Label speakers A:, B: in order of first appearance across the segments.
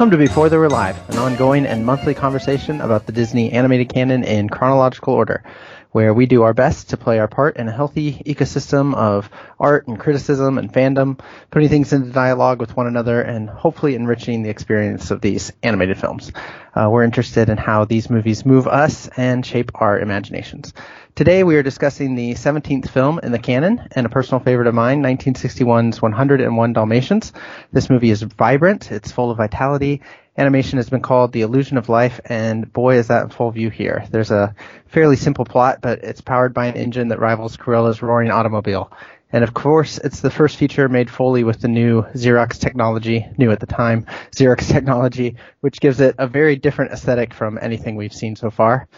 A: Welcome to Before They Were Live, an ongoing and monthly conversation about the Disney animated canon in chronological order, where we do our best to play our part in a healthy ecosystem of art and criticism and fandom, putting things into dialogue with one another and hopefully enriching the experience of these animated films. Uh, we're interested in how these movies move us and shape our imaginations. Today we are discussing the 17th film in the canon and a personal favorite of mine, 1961's 101 Dalmatians. This movie is vibrant, it's full of vitality. Animation has been called the illusion of life, and boy is that in full view here. There's a fairly simple plot, but it's powered by an engine that rivals Cruella's roaring automobile. And of course, it's the first feature made fully with the new Xerox technology, new at the time, Xerox technology, which gives it a very different aesthetic from anything we've seen so far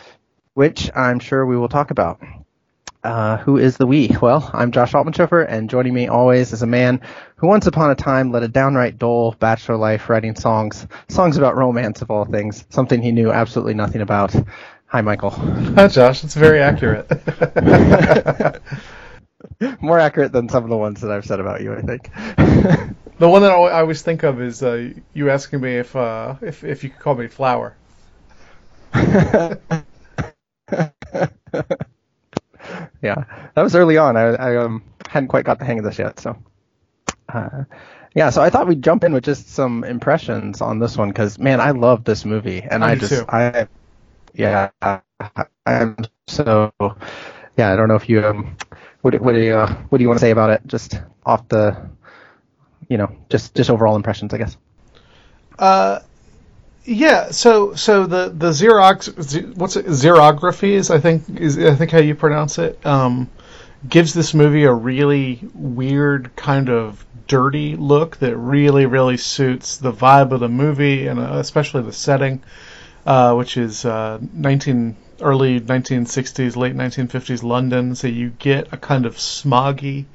A: which I'm sure we will talk about. Uh, who is the we? Well, I'm Josh Altmanchofer, and joining me always is a man who once upon a time led a downright dull bachelor life writing songs, songs about romance of all things, something he knew absolutely nothing about. Hi, Michael.
B: Hi, Josh. That's very accurate.
A: More accurate than some of the ones that I've said about you, I think.
B: the one that I always think of is uh, you asking me if uh, if if you could call me Flower.
A: yeah, that was early on. I, I um, hadn't quite got the hang of this yet, so. Uh, yeah, so I thought we'd jump in with just some impressions on this one because man, I love this movie, and I, I just too. I, yeah, I, am so yeah. I don't know if you um, what what do you uh, what do you want to say about it? Just off the, you know, just just overall impressions, I guess.
B: Uh, yeah, so so the the Xerox what's it xerographies I think is I think how you pronounce it um, gives this movie a really weird kind of dirty look that really really suits the vibe of the movie and uh, especially the setting, uh, which is uh, 19 early 1960s late 1950s London. So you get a kind of smoggy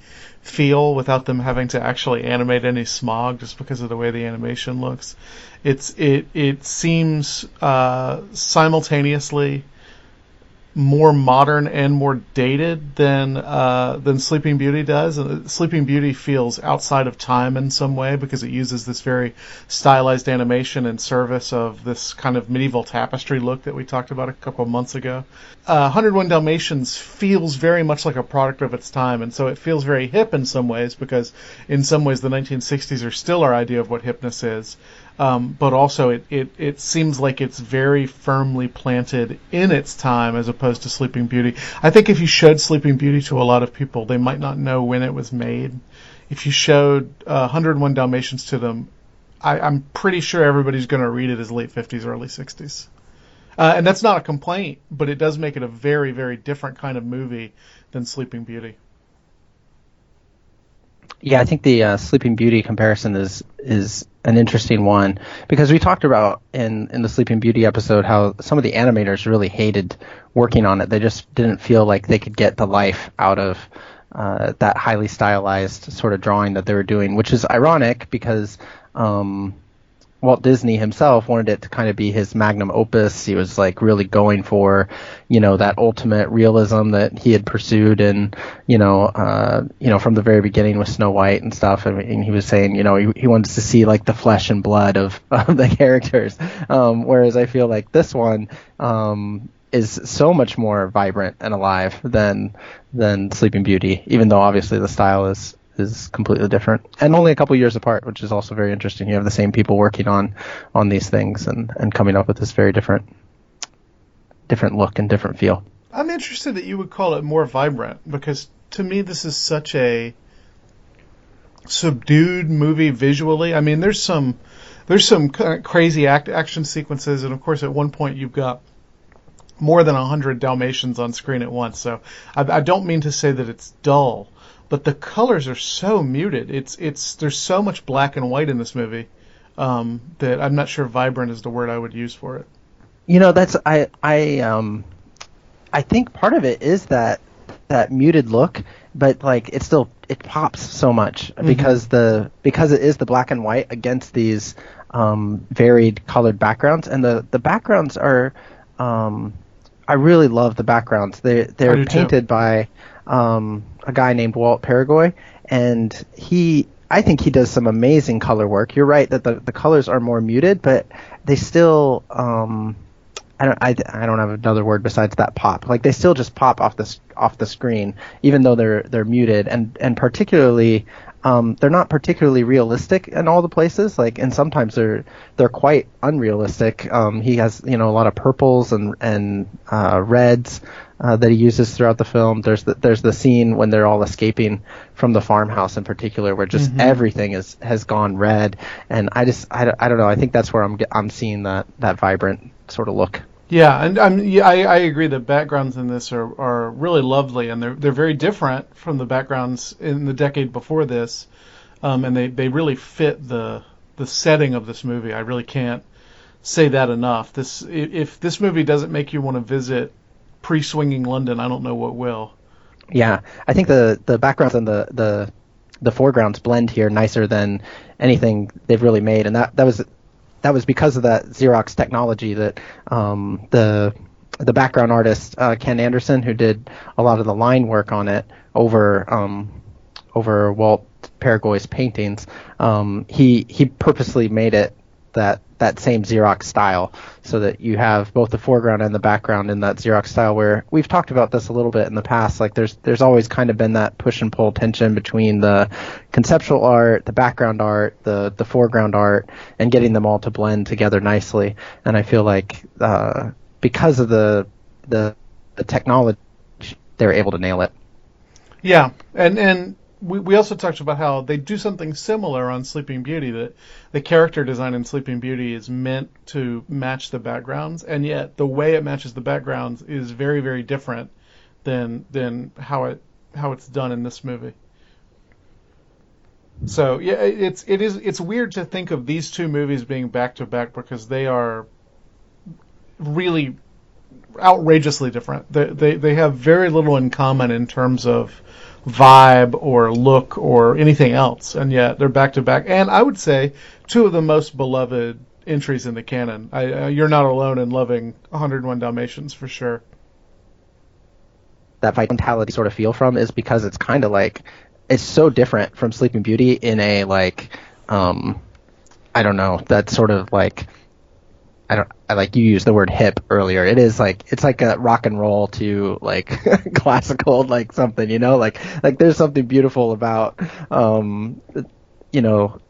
B: feel without them having to actually animate any smog just because of the way the animation looks. It's it it seems uh, simultaneously more modern and more dated than uh, than Sleeping Beauty does. Uh, Sleeping Beauty feels outside of time in some way because it uses this very stylized animation in service of this kind of medieval tapestry look that we talked about a couple of months ago. Uh, 101 Dalmatians feels very much like a product of its time, and so it feels very hip in some ways because in some ways the 1960s are still our idea of what hipness is. Um, but also it, it, it seems like it's very firmly planted in its time as opposed to Sleeping Beauty. I think if you showed Sleeping Beauty to a lot of people, they might not know when it was made. If you showed uh, 101 Dalmatians to them, I, I'm pretty sure everybody's going to read it as late 50s, early 60s. Uh, and that's not a complaint, but it does make it a very, very different kind of movie than Sleeping Beauty.
A: Yeah, I think the uh, Sleeping Beauty comparison is is an interesting one because we talked about in in the Sleeping Beauty episode how some of the animators really hated working on it. They just didn't feel like they could get the life out of uh, that highly stylized sort of drawing that they were doing, which is ironic because um, Walt Disney himself wanted it to kind of be his magnum opus. He was like really going for, you know, that ultimate realism that he had pursued and, you know, uh, you know, from the very beginning with Snow White and stuff. and he was saying, you know, he, he wanted to see like the flesh and blood of, of the characters. Um, whereas I feel like this one, um, is so much more vibrant and alive than than Sleeping Beauty, even though obviously the style is is completely different and only a couple years apart, which is also very interesting. You have the same people working on on these things and and coming up with this very different different look and different feel.
B: I'm interested that you would call it more vibrant because to me this is such a subdued movie visually. I mean, there's some there's some crazy act, action sequences, and of course, at one point you've got more than hundred Dalmatians on screen at once. So I, I don't mean to say that it's dull, but the colors are so muted. It's it's there's so much black and white in this movie um, that I'm not sure vibrant is the word I would use for it.
A: You know, that's I I um I think part of it is that that muted look, but like it still it pops so much mm-hmm. because the because it is the black and white against these um, varied colored backgrounds, and the the backgrounds are um, I really love the backgrounds. They they're painted too. by um, a guy named Walt Peregoy, and he I think he does some amazing color work. You're right that the the colors are more muted, but they still um, I don't I, I don't have another word besides that pop. Like they still just pop off the off the screen, even though they're they're muted, and and particularly um, they're not particularly realistic in all the places. Like and sometimes they're they're quite unrealistic. Um, he has you know a lot of purples and and uh, reds. Uh, that he uses throughout the film. There's the, there's the scene when they're all escaping from the farmhouse in particular, where just mm-hmm. everything is has gone red, and I just I, I don't know. I think that's where I'm I'm seeing that that vibrant sort of look.
B: Yeah, and I'm, yeah, I, I agree. The backgrounds in this are, are really lovely, and they're they're very different from the backgrounds in the decade before this, um, and they, they really fit the the setting of this movie. I really can't say that enough. This if this movie doesn't make you want to visit pre-swinging London, I don't know what will.
A: Yeah, I think the the backgrounds and the the the foregrounds blend here nicer than anything they've really made, and that that was that was because of that Xerox technology that um, the the background artist uh, Ken Anderson, who did a lot of the line work on it over um, over Walt Peregoy's paintings, um, he he purposely made it that that same Xerox style, so that you have both the foreground and the background in that Xerox style. Where we've talked about this a little bit in the past, like there's there's always kind of been that push and pull tension between the conceptual art, the background art, the the foreground art, and getting them all to blend together nicely. And I feel like uh, because of the the the technology, they're able to nail it.
B: Yeah, and and we, we also talked about how they do something similar on Sleeping Beauty that the character design in Sleeping Beauty is meant to match the backgrounds, and yet the way it matches the backgrounds is very very different than than how it how it's done in this movie. So yeah, it's it is it's weird to think of these two movies being back to back because they are really outrageously different. They, they they have very little in common in terms of vibe or look or anything else, and yet they're back to back. And I would say two of the most beloved entries in the canon. I, uh, you're not alone in loving 101 Dalmatians for sure.
A: That vitality sort of feel from is because it's kind of like it's so different from Sleeping Beauty in a like um I don't know that sort of like I don't I like you used the word hip earlier. It is like it's like a rock and roll to like classical like something, you know? Like like there's something beautiful about um you know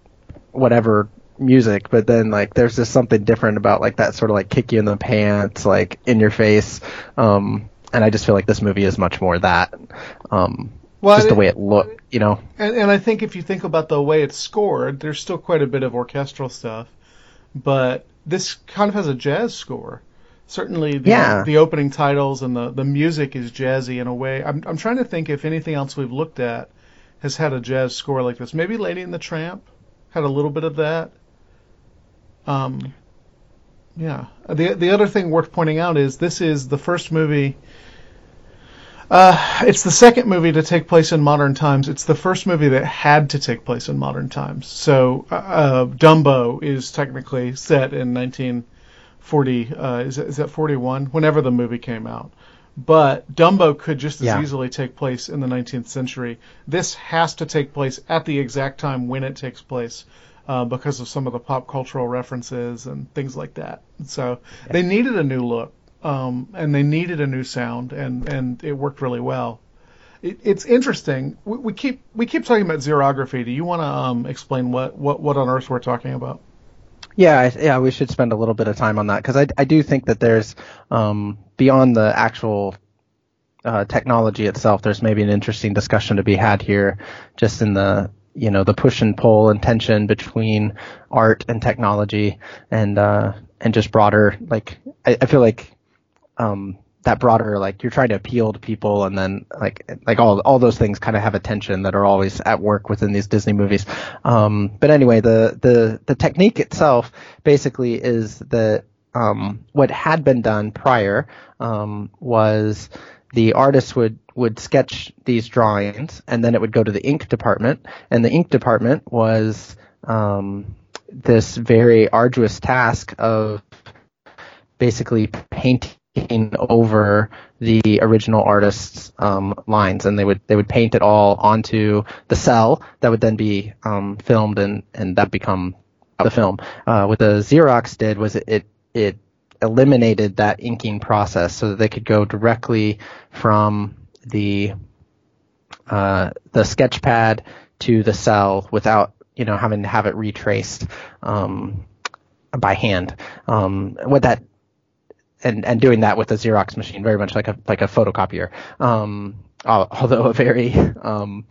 A: whatever music, but then like there's just something different about like that sort of like kick you in the pants, like in your face. Um and I just feel like this movie is much more that. Um well, just the way it looked, you know.
B: And, and I think if you think about the way it's scored, there's still quite a bit of orchestral stuff, but this kind of has a jazz score. Certainly, the,
A: yeah.
B: the opening titles and the, the music is jazzy in a way. I'm I'm trying to think if anything else we've looked at has had a jazz score like this. Maybe Lady and the Tramp had a little bit of that. Um, yeah. The the other thing worth pointing out is this is the first movie uh, it's the second movie to take place in modern times. It's the first movie that had to take place in modern times. So uh, uh Dumbo is technically set in 1940. Uh, is, it, is that 41? Whenever the movie came out. But Dumbo could just as yeah. easily take place in the 19th century. This has to take place at the exact time when it takes place. Uh, because of some of the pop cultural references and things like that. So yeah. they needed a new look um, and they needed a new sound, and and it worked really well. It, it's interesting. We, we, keep we keep talking about xerography. Do you want to um, explain what, what what on earth we're talking about?
A: Yeah, yeah, we should spend a little bit of time on that because I I do think that there's um, beyond the actual uh, technology itself, there's maybe an interesting discussion to be had here, just in the you know the push and pull and tension between art and technology, and uh, and just broader like I, I feel like um, that broader like you're trying to appeal to people and then like like all all those things kind of have a tension that are always at work within these Disney movies. Um, but anyway, the the the technique itself basically is that um, what had been done prior um, was the artist would would sketch these drawings and then it would go to the ink department and the ink department was um, this very arduous task of basically painting over the original artist's um, lines, and they would they would paint it all onto the cel that would then be um, filmed, and and that become the film. Uh, what the Xerox did was it, it it eliminated that inking process so that they could go directly from the uh, the sketch pad to the cel without you know having to have it retraced um, by hand. Um, what that and and doing that with a Xerox machine, very much like a like a photocopier. Um, although a very um,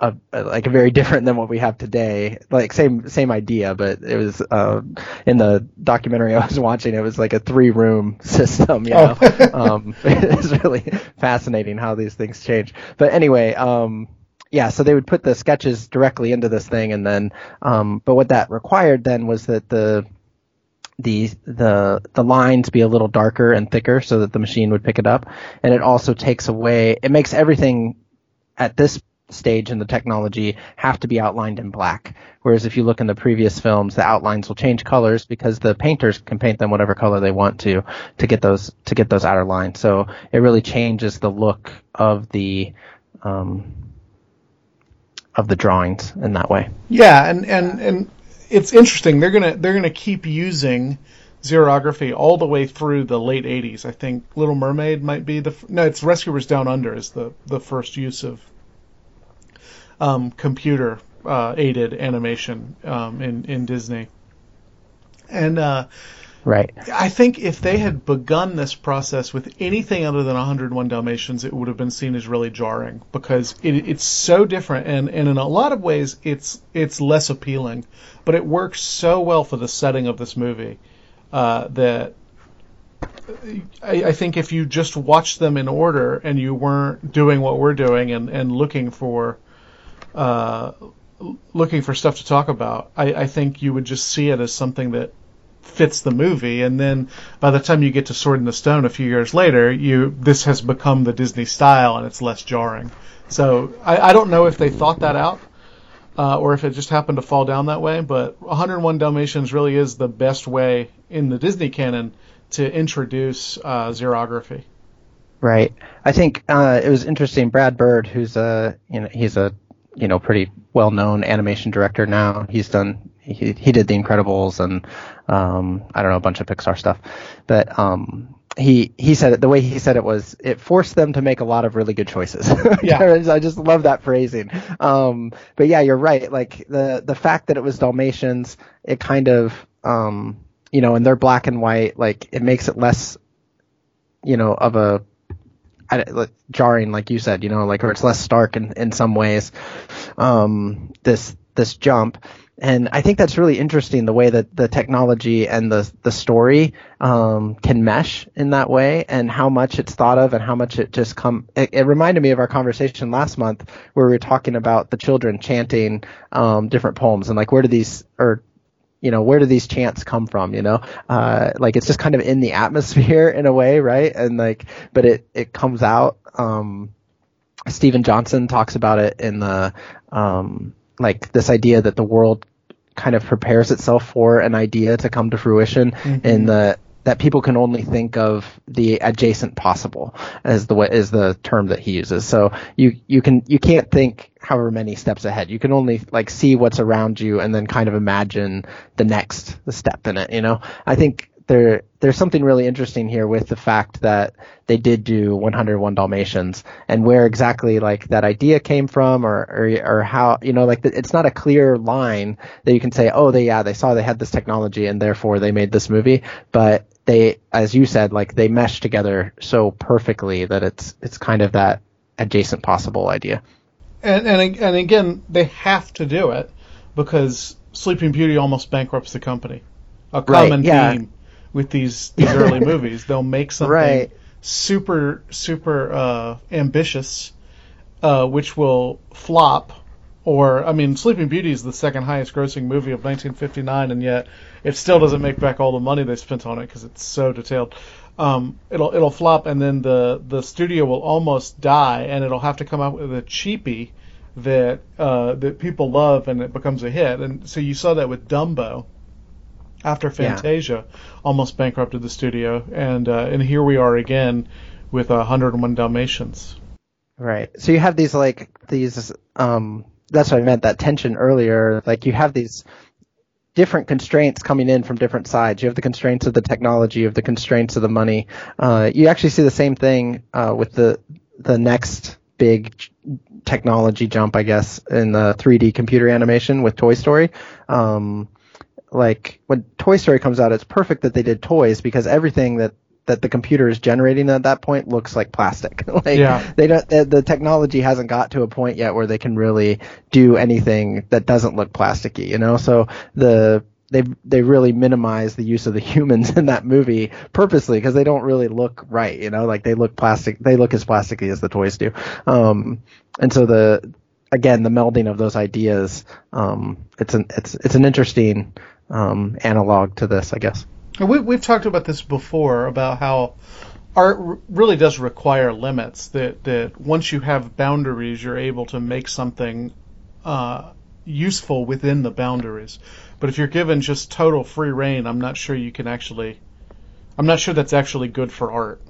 A: a, like a very different than what we have today. Like same same idea, but it was uh, in the documentary I was watching. It was like a three room system. You know, oh. um, it's really fascinating how these things change. But anyway, um, yeah, so they would put the sketches directly into this thing, and then, um, but what that required then was that the the the the lines be a little darker and thicker so that the machine would pick it up. And it also takes away it makes everything at this stage in the technology have to be outlined in black. Whereas if you look in the previous films the outlines will change colors because the painters can paint them whatever color they want to to get those to get those outer lines. So it really changes the look of the um, of the drawings in that way.
B: Yeah and and and it's interesting. They're gonna they're gonna keep using xerography all the way through the late 80s. I think Little Mermaid might be the no, it's Rescuers Down Under is the the first use of um, computer uh, aided animation um, in in Disney. And uh,
A: Right.
B: I think if they had begun this process with anything other than 101 Dalmatians, it would have been seen as really jarring because it, it's so different, and, and in a lot of ways, it's it's less appealing, but it works so well for the setting of this movie uh, that I, I, think if you just watched them in order and you weren't doing what we're doing and, and looking for uh, looking for stuff to talk about, I, I think you would just see it as something that fits the movie, and then by the time you get to Sword in the Stone a few years later, you this has become the Disney style and it's less jarring. So I, I don't know if they thought that out. Uh, or if it just happened to fall down that way, but 101 Dalmatians really is the best way in the Disney canon to introduce uh, xerography.
A: Right. I think uh, it was interesting. Brad Bird, who's a you know he's a you know pretty well known animation director now. He's done he he did The Incredibles and um, I don't know a bunch of Pixar stuff, but um, he he said it the way he said it was it forced them to make a lot of really good choices.
B: yeah,
A: I just love that phrasing. Um, but yeah, you're right. Like the the fact that it was Dalmatians, it kind of um, you know, and they're black and white. Like it makes it less, you know, of a like, jarring, like you said, you know, like or it's less stark in in some ways. Um, this this jump and I think that's really interesting the way that the technology and the the story um, can mesh in that way, and how much it's thought of, and how much it just come. It, it, reminded me of our conversation last month where we were talking about the children chanting um, different poems, and like where do these or you know where do these chants come from you know uh, like it's just kind of in the atmosphere in a way right and like but it it comes out um, Steven Johnson talks about it in the um, like this idea that the world kind of prepares itself for an idea to come to fruition mm-hmm. in the that people can only think of the adjacent possible as the way is the term that he uses. So you you can you can't think however many steps ahead. You can only like see what's around you and then kind of imagine the next step in it. You know, I think there there's something really interesting here with the fact that they did do 101 Dalmatians and where exactly like that idea came from or or, or how you know like the, it's not a clear line that you can say oh they yeah they saw they had this technology and therefore they made this movie. But they as you said like they mesh together so perfectly that it's it's kind of that adjacent possible idea.
B: And and and again they have to do it because Sleeping Beauty almost bankrupts the company. A common
A: right, yeah.
B: theme with these these early movies. They'll make something
A: Right.
B: super super uh, ambitious, uh, which will flop. Or I mean, Sleeping Beauty is the second highest grossing movie of 1959, and yet it still doesn't make back all the money they spent on it because it's so detailed. Um, it'll it'll flop, and then the the studio will almost die, and it'll have to come out with a cheapie that uh, that people love, and it becomes a hit. And so you saw that with Dumbo after
A: Yeah.
B: Fantasia almost bankrupted the studio, and uh, and here we are again with uh, 101 Dalmatians.
A: Right. So you have these like these um that's what I meant that tension earlier like you have these different constraints coming in from different sides. You have the constraints of the technology, you have the constraints of the money. Uh you actually see the same thing uh with the the next big technology jump I guess in the 3D computer animation with Toy Story. Um like when Toy Story comes out it's perfect that they did toys because everything that that the computer is generating at that point looks like plastic. like
B: Yeah.
A: they don't the, the technology hasn't got to a point yet where they can really do anything that doesn't look plasticky, you know? So the they they really minimize the use of the humans in that movie purposely because they don't really look right, you know, like they look plastic they look as plasticky as the toys do. Um and so the again the melding of those ideas um it's an it's it's an interesting um analog to this, I guess.
B: We, we've talked about this before about how art r- really does require limits. That that once you have boundaries, you're able to make something uh, useful within the boundaries. But if you're given just total free reign, I'm not sure you can actually. I'm not sure that's actually good for art.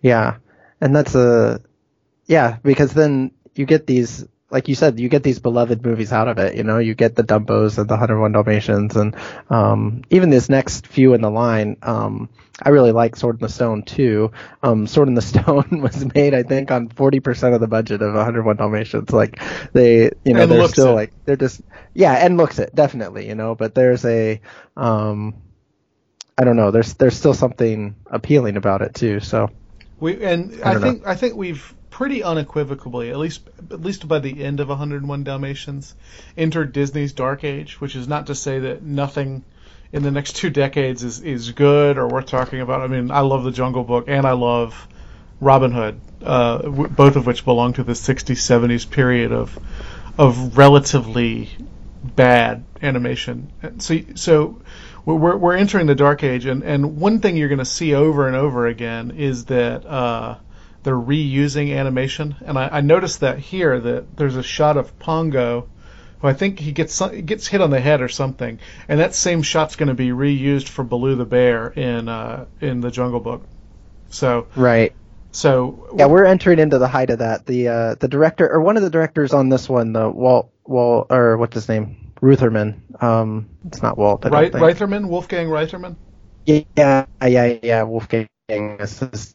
A: Yeah, and that's a yeah because then you get these like you said you get these beloved movies out of it. You know, you get the Dumbos and the 101 Dalmatians and um, even this next few in the line. Um, I really like Sword in the Stone too. Um, Sword in the Stone was made I think on 40% of the budget of 101 Dalmatians. Like they you know
B: And
A: they're still
B: it.
A: like they're just yeah and looks it definitely you know but there's a um, I don't know. There's there's still something appealing about it too. So
B: We and
A: I
B: I, think I think we've pretty unequivocally, at least at least by the end of 101 Dalmatians, entered Disney's dark age. Which is not to say that nothing in the next two decades is is good or worth talking about. I mean, I love the Jungle Book and I love Robin Hood, uh, w- both of which belong to the 60s 70s period of of relatively bad animation. So so we're we're entering the dark age, and and one thing you're going to see over and over again is that uh, they're reusing animation, and I, I noticed that here that there's a shot of Pongo. Who I think he gets gets hit on the head or something, and that same shot's going to be reused for Baloo the bear in uh, in the Jungle Book. So
A: right.
B: so
A: Yeah, we're entering into the height of that. The uh, the director or one of the directors on this one, the Walt Walt or what's his name, Rutherman. Um, it's not Walt. I don't
B: Reit-
A: think.
B: Reitherman, Wolfgang Reitherman.
A: Yeah, yeah, yeah. Wolfgang is,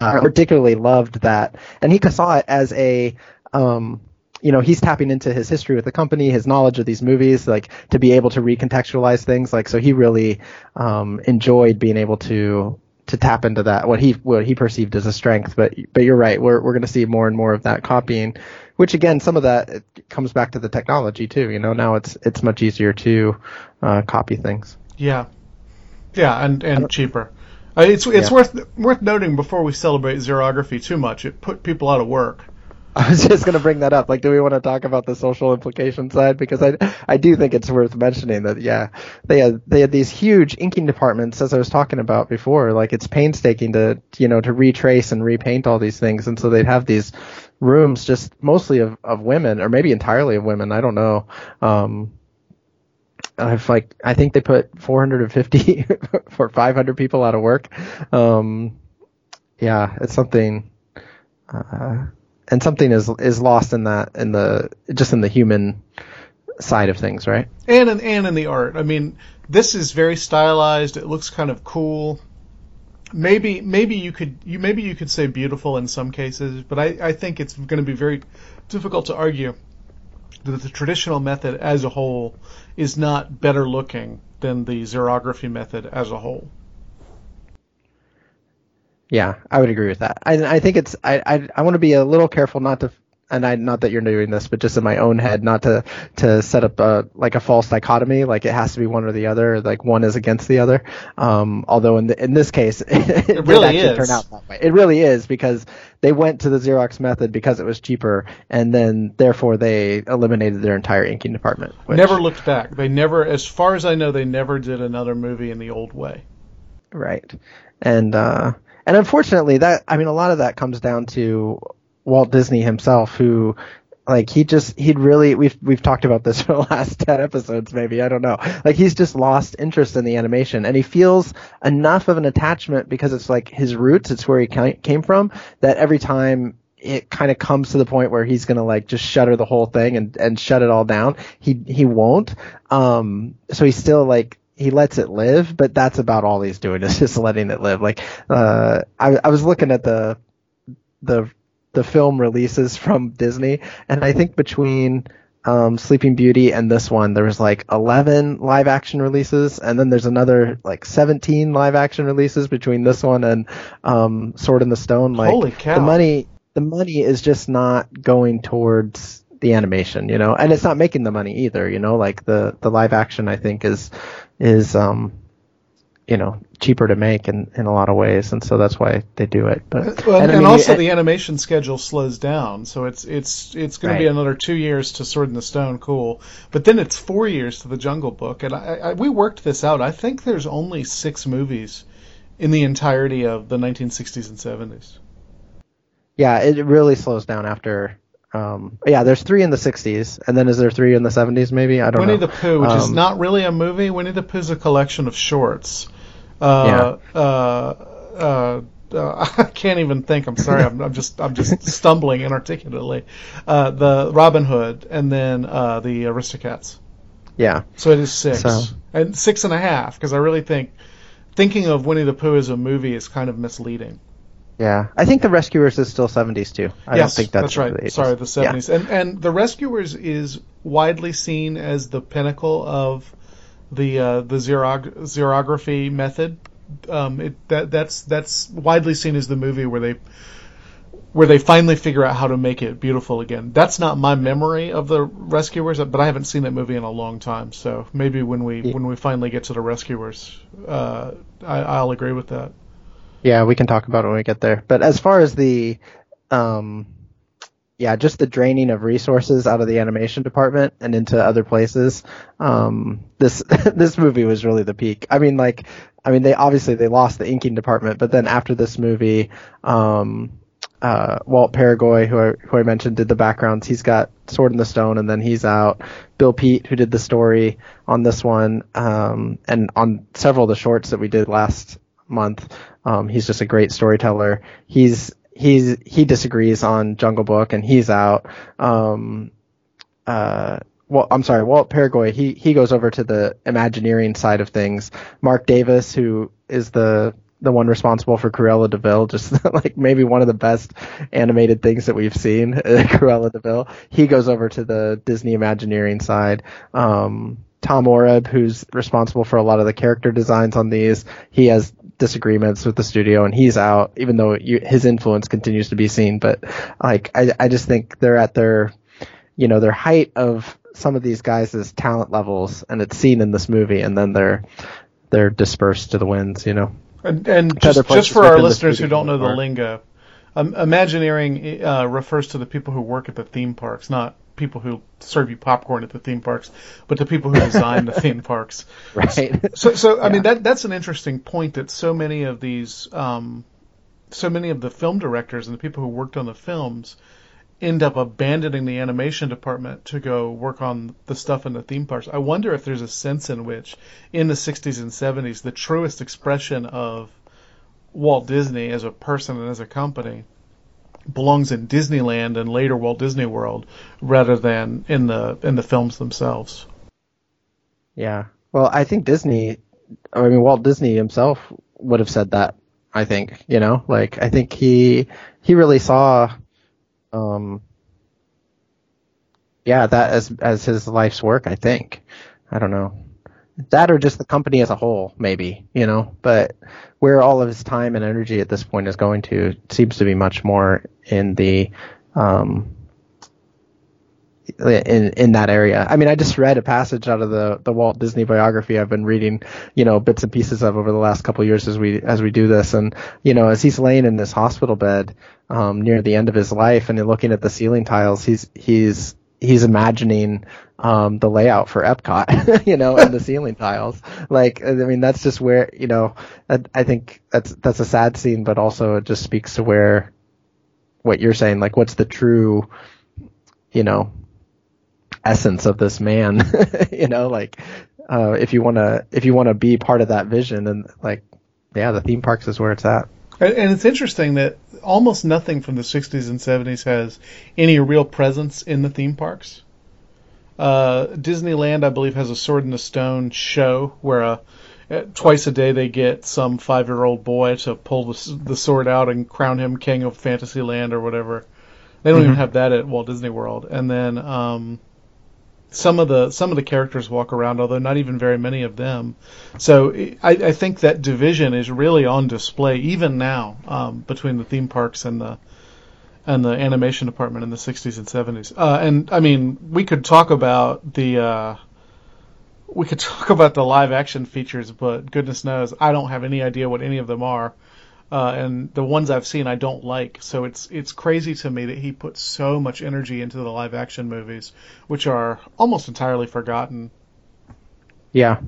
A: uh, particularly loved that, and he saw it as a, um, you know, he's tapping into his history with the company, his knowledge of these movies, like to be able to recontextualize things. Like, so he really um, enjoyed being able to to tap into that what he what he perceived as a strength. But but you're right, we're we're going to see more and more of that copying, which again, some of that it comes back to the technology too. You know, now it's it's much easier to uh, copy things.
B: Yeah, yeah, and and cheaper. It's it's
A: Yeah.
B: worth worth noting before we celebrate xerography too much. It put people out of work.
A: I was just going to bring that up. Like, do we want to talk about the social implication side? Because I, I do think it's worth mentioning that, yeah, they had, they had these huge inking departments, as I was talking about before. Like, it's painstaking to, you know, to retrace and repaint all these things. And so they'd have these rooms just mostly of, of women, or maybe entirely of women. I don't know. Um, I've like, I think they put 450 for 500 people out of work. Um, yeah, it's something, uh, and something is is lost in that in the just in the human side of things, right?
B: and in, and in the art. I mean, this is very stylized. It looks kind of cool. Maybe maybe you could you maybe you could say beautiful in some cases, but I, I think it's going to be very difficult to argue that the traditional method as a whole is not better looking than the xerography method as a whole.
A: Yeah, I would agree with that. I I think it's I I, I want to be a little careful not to and I not that you're doing this, but just in my own head, not to to set up a like a false dichotomy, like it has to be one or the other, like one is against the other. Um, although in the, in this case, it,
B: it really
A: is. turn out that way. It really is because they went to the Xerox method because it was cheaper, and then therefore they eliminated their entire inking department.
B: Which, never looked back. They never, as far as I know, they never did another movie in the old way.
A: Right, and uh, and unfortunately, that I mean, a lot of that comes down to Walt Disney himself, who like he just he'd really we've we've talked about this for the last 10 episodes maybe i don't know like he's just lost interest in the animation and he feels enough of an attachment because it's like his roots it's where he came from that every time it kind of comes to the point where he's gonna like just shutter the whole thing and and shut it all down he he won't um so he's still like he lets it live, but that's about all he's doing is just letting it live. Like, uh, I, I was looking at the, the the film releases from Disney, and I think between um, Sleeping Beauty and this one, there was like 11 live action releases, and then there's another like 17 live action releases between this one and um, Sword in the Stone. Like
B: Holy cow.
A: the money, the money is just not going towards the animation, you know, and it's not making the money either, you know. Like the the live action, I think is is um you know cheaper to make in, in a lot of ways, and so that's why they do it. But
B: well, and, and I mean, also the animation schedule slows down, so it's it's it's going right. to be another two years to Sword in the Stone, cool. But then it's four years to the Jungle Book, and I, I, we worked this out. I think there's only six movies in the entirety of the 1960s and 70s.
A: Yeah, it really slows down after um, yeah, there's three in the 60s, and then is there three in the 70s? Maybe I don't
B: Winnie
A: know.
B: the Pooh, which um, is not really a movie. Winnie the Pooh is a collection of shorts. Uh, yeah. Uh, uh, I can't even think. I'm sorry. I'm, I'm just I'm just stumbling inarticulately. Uh, the Robin Hood, and then uh, the Aristocats.
A: Yeah.
B: So it is six so. and six and a half because I really think thinking of Winnie the Pooh as a movie is kind of misleading.
A: Yeah, I think the Rescuers is still 70s too. I
B: yes,
A: don't think that's,
B: that's right.
A: The
B: Sorry, the 70s. Yeah. And and the Rescuers is widely seen as the pinnacle of the uh, the xerog- xerography method. Um, it, that that's that's widely seen as the movie where they where they finally figure out how to make it beautiful again. That's not my memory of the Rescuers, but I haven't seen that movie in a long time. So maybe when we yeah. when we finally get to the Rescuers, uh, I, I'll agree with that.
A: Yeah, we can talk about it when we get there. But as far as the, um, yeah, just the draining of resources out of the animation department and into other places. Um, this this movie was really the peak. I mean, like, I mean, they obviously they lost the inking department, but then after this movie, um, uh, Walt Peregoy, who I, who I mentioned, did the backgrounds. He's got Sword in the Stone, and then he's out. Bill Peet, who did the story on this one, um, and on several of the shorts that we did last month. Um, he's just a great storyteller. He's he's he disagrees on Jungle Book and he's out. Um, uh, well, I'm sorry, Walt Peregoy. He he goes over to the Imagineering side of things. Marc Davis, who is the the one responsible for Cruella de Vil, just like maybe one of the best animated things that we've seen, Cruella de Vil. He goes over to the Disney Imagineering side. Um, Tom Oreb, who's responsible for a lot of the character designs on these, he has disagreements with the studio and he's out, even though you, his influence continues to be seen. But like, I, I just think they're at their, you know, their height of some of these guys' talent levels, and it's seen in this movie, and then they're they're dispersed to the winds, you know.
B: And, and just, just for our listeners who don't know the lingo, um, Imagineering uh, refers to the people who work at the theme parks, not people who serve you popcorn at the theme parks, but the people who design the theme parks.
A: Right.
B: So, so I yeah. mean that that's an interesting point that so many of these, um, so many of the film directors and the people who worked on the films end up abandoning the animation department to go work on the stuff in the theme parks. I wonder if there's a sense in which, in the 60s and 70s, the truest expression of Walt Disney as a person and as a company belongs in Disneyland and later Walt Disney World rather than in the in the films themselves.
A: Yeah. Well, I think Disney I mean Walt Disney himself would have said that. I think, you know, like I think he he really saw um yeah, that as as his life's work, I think. I don't know that or just the company as a whole, maybe, you know, but where all of his time and energy at this point is going to seems to be much more in the, um, in in that area. I mean, I just read a passage out of the the Walt Disney biography I've been reading, you know, bits and pieces of over the last couple years as we as we do this, and you know, as he's laying in this hospital bed um, near the end of his life, and looking at the ceiling tiles, he's he's he's imagining um, the layout for Epcot, you know, and the ceiling tiles. Like, I mean, that's just where you know, I, I think that's that's a sad scene, but also it just speaks to where what you're saying, like, what's the true, you know, essence of this man, you know, like uh, if you want to if you want to be part of that vision and like yeah, the theme parks is where it's at.
B: And it's interesting that almost nothing from the 60s and 70s has any real presence in the theme parks. Uh, Disneyland, I believe, has a Sword in the Stone show where uh, twice a day they get some five-year-old boy to pull the, the, sword out and crown him king of Fantasyland or whatever. They don't mm-hmm. even have that at Walt Disney World. And then um, some of the some of the characters walk around, although not even very many of them. So I, I think that division is really on display even now um, between the theme parks and the and the animation department in the 60s and 70s. Uh, and I mean, we could talk about the uh, we could talk about the live action features, but goodness knows I don't have any idea what any of them are uh, and the ones I've seen I don't like. So it's it's crazy to me that he puts so much energy into the live action movies, which are almost entirely forgotten.
A: Yeah.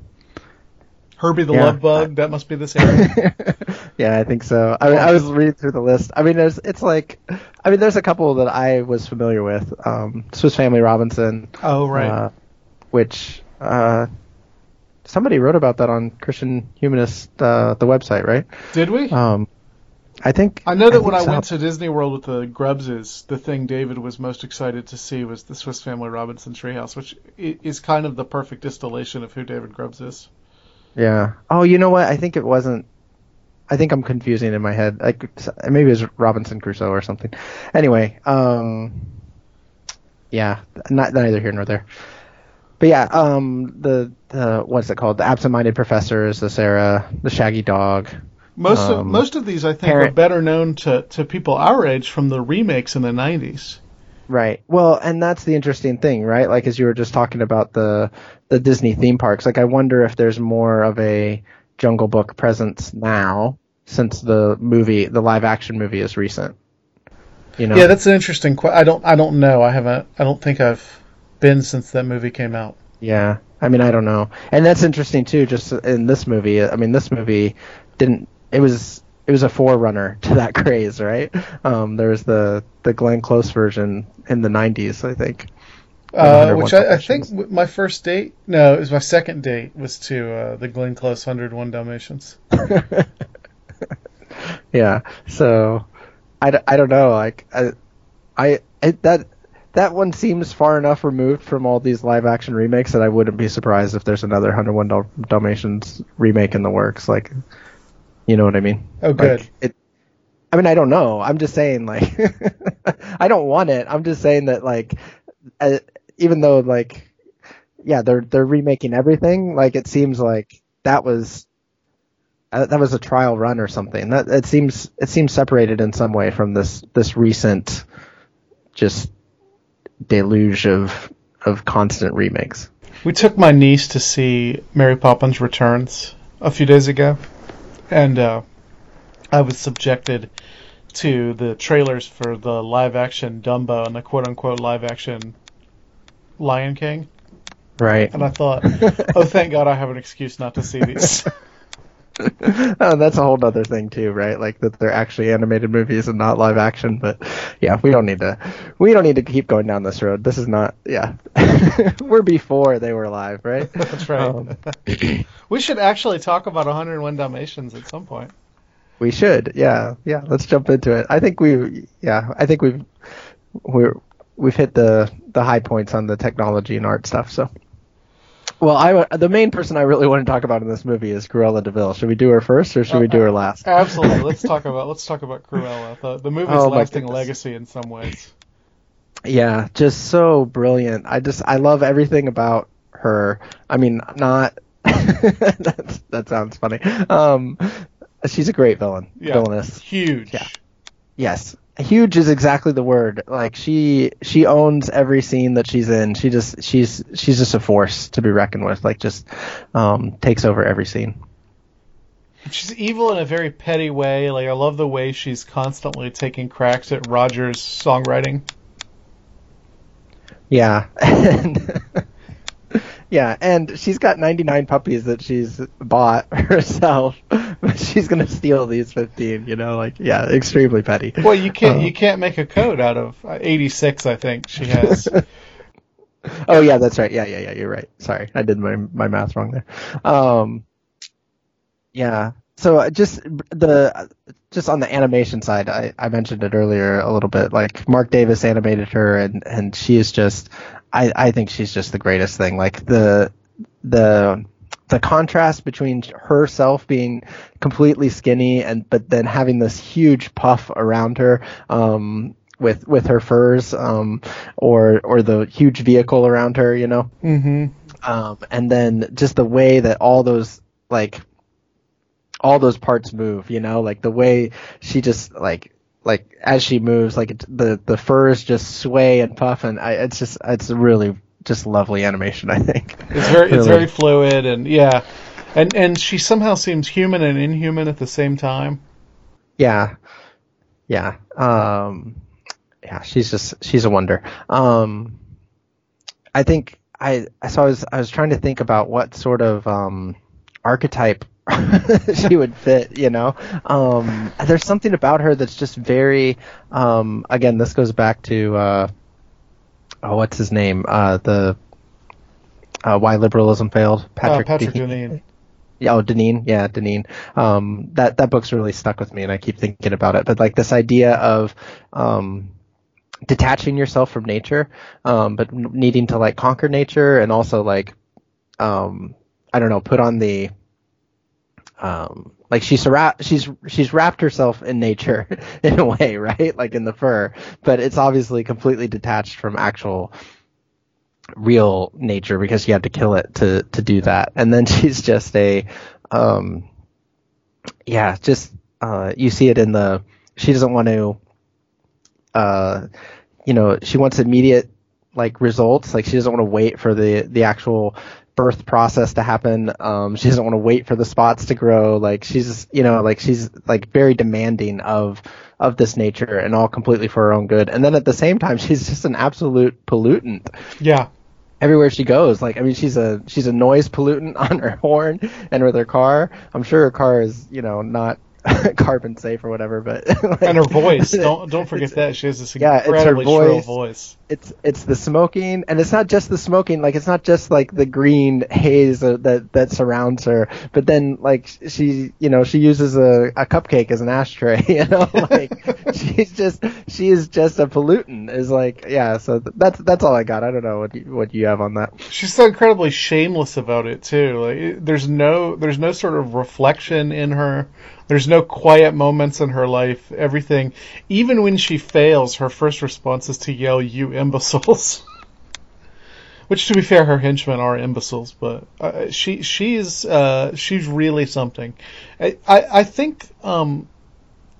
B: Herbie the yeah. Love Bug, that must be the same.
A: yeah, I think so. I, mean, I was reading through the list. I mean, there's it's like, I mean, there's a couple that I was familiar with. Um, Swiss Family Robinson.
B: Oh right.
A: Uh, which uh, somebody wrote about that on Christian Humanist, uh, the website, right?
B: Did we?
A: Um, I think.
B: I know that I when I so. went to Disney World with the Grubbses, the thing David was most excited to see was the Swiss Family Robinson Treehouse, which is kind of the perfect distillation of who David Grubbs is.
A: Yeah. Oh, you know what? I think it wasn't. I think I'm confusing in my head. Like maybe it was Robinson Crusoe or something. Anyway, um, yeah, not neither here nor there but yeah, um, the the what's it called? The absent-minded professors, the Sarah, the Shaggy Dog.
B: Most um, of most of these, I think, parent, are better known to to people our age from the remakes in the '90s.
A: Right. Well, and that's the interesting thing, right? Like as you were just talking about the the Disney theme parks. Like I wonder if there's more of a Jungle Book presence now since the movie, the live action movie, is recent.
B: You know? Yeah, that's an interesting. question. I don't. I don't know. I haven't. I don't think I've been since that movie came out.
A: Yeah, I mean, I don't know, and that's interesting too. Just in this movie, I mean, this movie didn't. It was it was a forerunner to that craze, right? Um, there was the the Glenn Close version in the '90s, I think.
B: Uh, which I, I, think my first date, no, it was my second date, was to uh, the Glenn Close 101 Dalmatians.
A: yeah, so I, I don't know, like I, I, I that that one seems far enough removed from all these live action remakes that I wouldn't be surprised if there's another 101 Dal- Dalmatians remake in the works. Like, you know what I mean?
B: Oh, good.
A: Like, it, I mean, I don't know. I'm just saying, like, I don't want it. I'm just saying that, like, uh, even though, like, yeah, they're they're remaking everything. Like, it seems like that was uh, that was a trial run or something. That it seems it seems separated in some way from this this recent just deluge of of constant remakes.
B: We took my niece to see Mary Poppins Returns a few days ago, and uh, I was subjected to the trailers for the live action Dumbo and the quote unquote live action Lion King.
A: Right.
B: And I thought, oh, thank God I have an excuse not to see these.
A: oh, that's a whole other thing too, right? Like that they're actually animated movies and not live action. But yeah, we don't need to. We don't need to keep going down this road. This is not. Yeah, we're before they were live, right?
B: That's right. Um, we should actually talk about 101 Dalmatians at some point.
A: We should. Yeah, yeah. Let's jump into it. I think we. Yeah, I think we've we're we've hit the the high points on the technology and art stuff. So. Well, I the main person I really want to talk about in this movie is Cruella de Vil. Should we do her first or should uh, we do her last?
B: Absolutely. let's talk about let's talk about Cruella. The, the movie's oh, lasting legacy in some ways.
A: Yeah, just so brilliant. I just I love everything about her. I mean, not that sounds funny. Um, she's a great villain.
B: Yeah,
A: villainess.
B: Huge.
A: Yeah. Yes, huge is exactly the word. Like she she owns every scene that she's in. She just she's she's just a force to be reckoned with. Like just um, takes over every scene.
B: She's evil in a very petty way. Like I love the way she's constantly taking cracks at Roger's songwriting.
A: Yeah. yeah, and she's got 99 puppies that she's bought herself, but she's going to steal these 15, you know, like yeah, extremely petty.
B: Well, you can't um, you can't make a code out of 86, I think she has.
A: oh yeah, that's right. Yeah, yeah, yeah, you're right. Sorry. I did my my math wrong there. Um yeah. So uh, just the just on the animation side, I, I mentioned it earlier a little bit. Like Marc Davis animated her, and and she is just, I I think she's just the greatest thing. Like the the the contrast between herself being completely skinny and but then having this huge puff around her um, with with her furs um, or or the huge vehicle around her, you know.
B: Mm-hmm.
A: Um, and then just the way that all those like all those parts move, you know, like the way she just like like as she moves, like it, the the furs just sway and puff, and I, it's just it's really just lovely animation. I think
B: it's very really. it's very fluid, and yeah, and and she somehow seems human and inhuman at the same time.
A: Yeah, yeah, um, yeah. She's just she's a wonder. Um, I think I so I was I was trying to think about what sort of um archetype she would fit, you know. Um, there's something about her that's just very. Um, again, this goes back to uh, oh, what's his name? Uh, the uh, why liberalism failed.
B: Patrick, uh, Patrick Deneen.
A: Yeah, oh, Deneen. Yeah, Deneen. Um, that that book's really stuck with me, and I keep thinking about it. But like this idea of um, detaching yourself from nature, um, but needing to like conquer nature, and also like, um, I don't know, put on the um, like she's wrapped, she's she's wrapped herself in nature in a way, right? Like in the fur, but it's obviously completely detached from actual real nature because she had to kill it to to do that. And then she's just a, um, yeah, just uh, you see it in the she doesn't want to, uh, you know, she wants immediate like results. Like she doesn't want to wait for the the actual birth process to happen. Um, she doesn't want to wait for the spots to grow. Like she's, you know, like she's like very demanding of of this nature and all completely for her own good. And then at the same time, she's just an absolute pollutant.
B: Yeah.
A: Everywhere she goes, like I mean, she's a she's a noise pollutant on her horn and with her car. I'm sure her car is, you know, not carbon safe or whatever. But
B: like, and her voice, don't don't forget that she has this yeah, incredibly it's her voice, shrill voice.
A: It's it's the smoking, and it's not just the smoking. Like it's not just like the green haze that that surrounds her, but then like she you know she uses a, a cupcake as an ashtray. You know, like she's just she is just a pollutant. Is like yeah. So that's that's all I got. I don't know what you, what you have on that.
B: She's so incredibly shameless about it too. Like there's no there's no sort of reflection in her there's no quiet moments in her life. Everything, even when she fails, her first response is to yell, "You imbeciles!" Which, to be fair, her henchmen are imbeciles, but uh, she she's uh, she's really something. I I, I think um,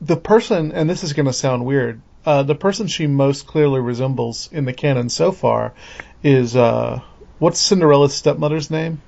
B: the person, and this is going to sound weird, uh, the person she most clearly resembles in the canon so far is uh, what's Cinderella's stepmother's name?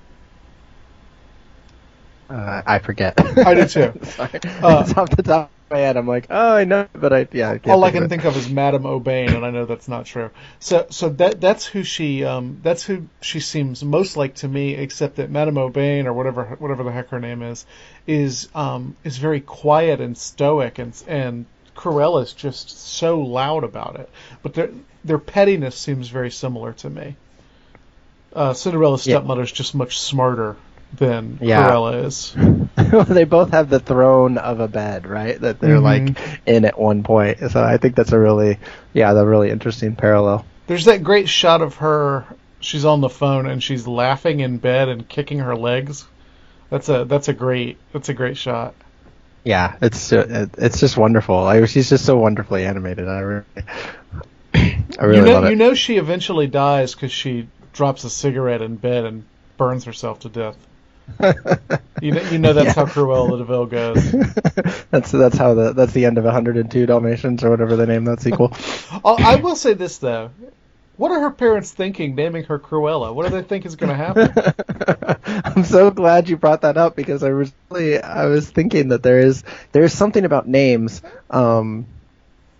A: Uh, I forget.
B: I do too.
A: Sorry. Uh, it's off the top of my head. I'm like, oh, I know, but I yeah.
B: I all I can think of is Madame O'Bane, and I know that's not true. So so that that's who she um that's who she seems most like to me, except that Madame O'Bane or whatever whatever the heck her name is is um is very quiet and stoic, and and Cruella's just so loud about it. But their their pettiness seems very similar to me. Uh, Cinderella's stepmother's yeah. just much smarter than yeah. Cruella is.
A: they both have the throne of a bed, right? That they're mm-hmm. like in at one point. So I think that's a really, yeah, the really interesting parallel.
B: There's that great shot of her. She's on the phone and she's laughing in bed and kicking her legs. That's a that's a great that's a great shot.
A: Yeah, it's it's just wonderful. I, she's just so wonderfully animated. I really, I really
B: you know,
A: love it.
B: You know, she eventually dies because she drops a cigarette in bed and burns herself to death. You know, you know that's yeah. how Cruella de Vil goes.
A: that's that's how the that's the end of 102 Dalmatians or whatever they name that sequel.
B: oh, I will say this though. What are her parents thinking naming her Cruella? What do they think is going to happen?
A: I'm so glad you brought that up because I was really I was thinking that there is there is something about names um,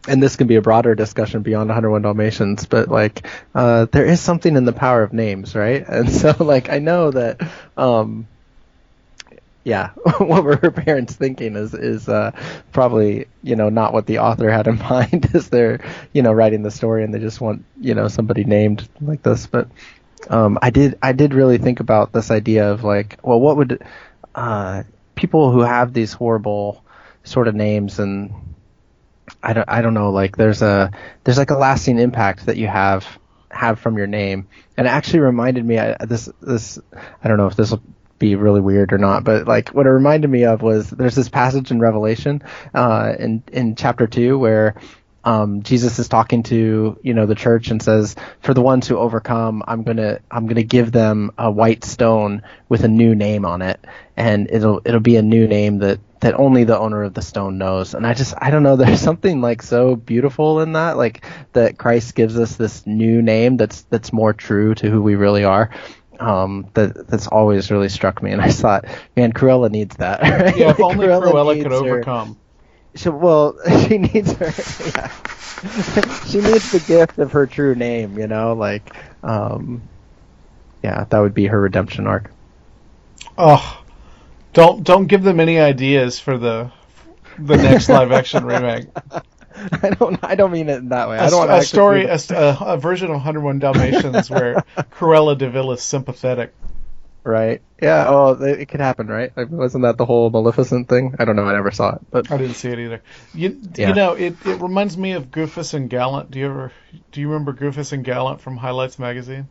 A: and this can be a broader discussion beyond 101 Dalmatians, but like uh, there is something in the power of names, right? And so like I know that um, yeah, what were her parents thinking is is uh, probably you know not what the author had in mind as they're you know writing the story and they just want you know somebody named like this. But um, I did I did really think about this idea of like well what would uh, people who have these horrible sort of names and I don't I don't know like there's a there's like a lasting impact that you have have from your name and it actually reminded me I, this this I don't know if this will be really weird or not, but like what it reminded me of was there's this passage in Revelation uh, in in chapter two where um, Jesus is talking to you know the church and says, "For the ones who overcome, I'm gonna I'm gonna give them a white stone with a new name on it, and it'll it'll be a new name that that only the owner of the stone knows." And I just I don't know. There's something like so beautiful in that, like that Christ gives us this new name that's that's more true to who we really are um, that that's always really struck me, and I thought, man, Cruella needs that.
B: Right? Yeah, if only Cruella, Cruella could overcome.
A: She, well, she needs her. Yeah. she needs the gift of her true name. You know, like, um, yeah, that would be her redemption arc.
B: Oh, don't don't give them any ideas for the the next live action remake.
A: I don't. I don't mean it in that way. I don't.
B: A story, a, a, version of 101 Dalmatians where Cruella de Vil is sympathetic.
A: Right. Yeah. Oh, it, it could happen, right? Like, wasn't that the whole Maleficent thing? I don't know. I never saw it, but
B: I didn't see it either. You, yeah. you know, it, it reminds me of Goofus and Gallant. Do you ever do you remember Goofus and Gallant from Highlights magazine?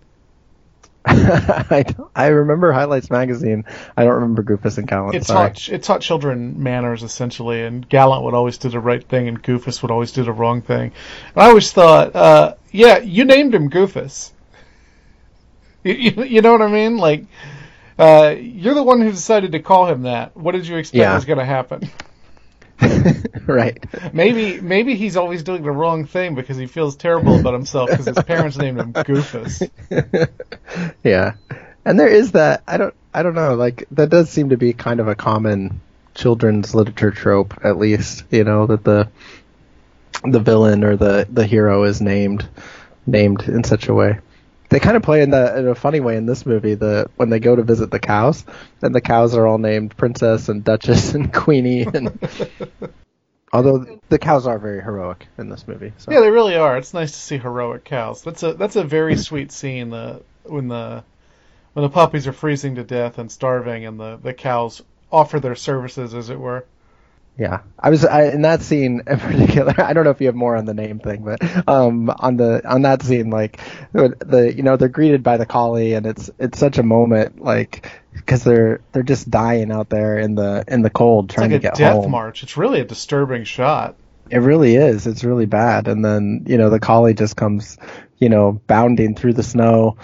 A: I I remember Highlights magazine. I don't remember Goofus and Gallant.
B: It taught it taught children manners essentially, and Gallant would always do the right thing, and Goofus would always do the wrong thing. And I always thought, uh, yeah, you named him Goofus. You, you, you know what I mean? Like, uh, you're the one who decided to call him that. What did you expect yeah. was going to happen?
A: right.
B: Maybe maybe he's always doing the wrong thing because he feels terrible about himself because his parents named him Goofus.
A: yeah, and there is that. I don't. I don't know. Like that does seem to be kind of a common children's literature trope, at least. You know that the the villain or the the hero is named named in such a way they kind of play in the in a funny way in this movie. The when they go to visit the cows, and the cows are all named Princess and Duchess and Queenie, and although the cows are very heroic in this movie. So.
B: Yeah, they really are. It's nice to see heroic cows. That's a that's a very sweet scene. The when the when the puppies are freezing to death and starving, and the the cows offer their services, as it were.
A: Yeah, I was I, in that scene in particular. I don't know if you have more on the name thing, but um, on the on that scene, like the you know they're greeted by the collie, and it's it's such a moment, like because they're they're just dying out there in the in the cold trying
B: like
A: to get
B: death
A: home.
B: march. It's really a disturbing shot.
A: It really is. It's really bad. And then you know the collie just comes, you know, bounding through the snow,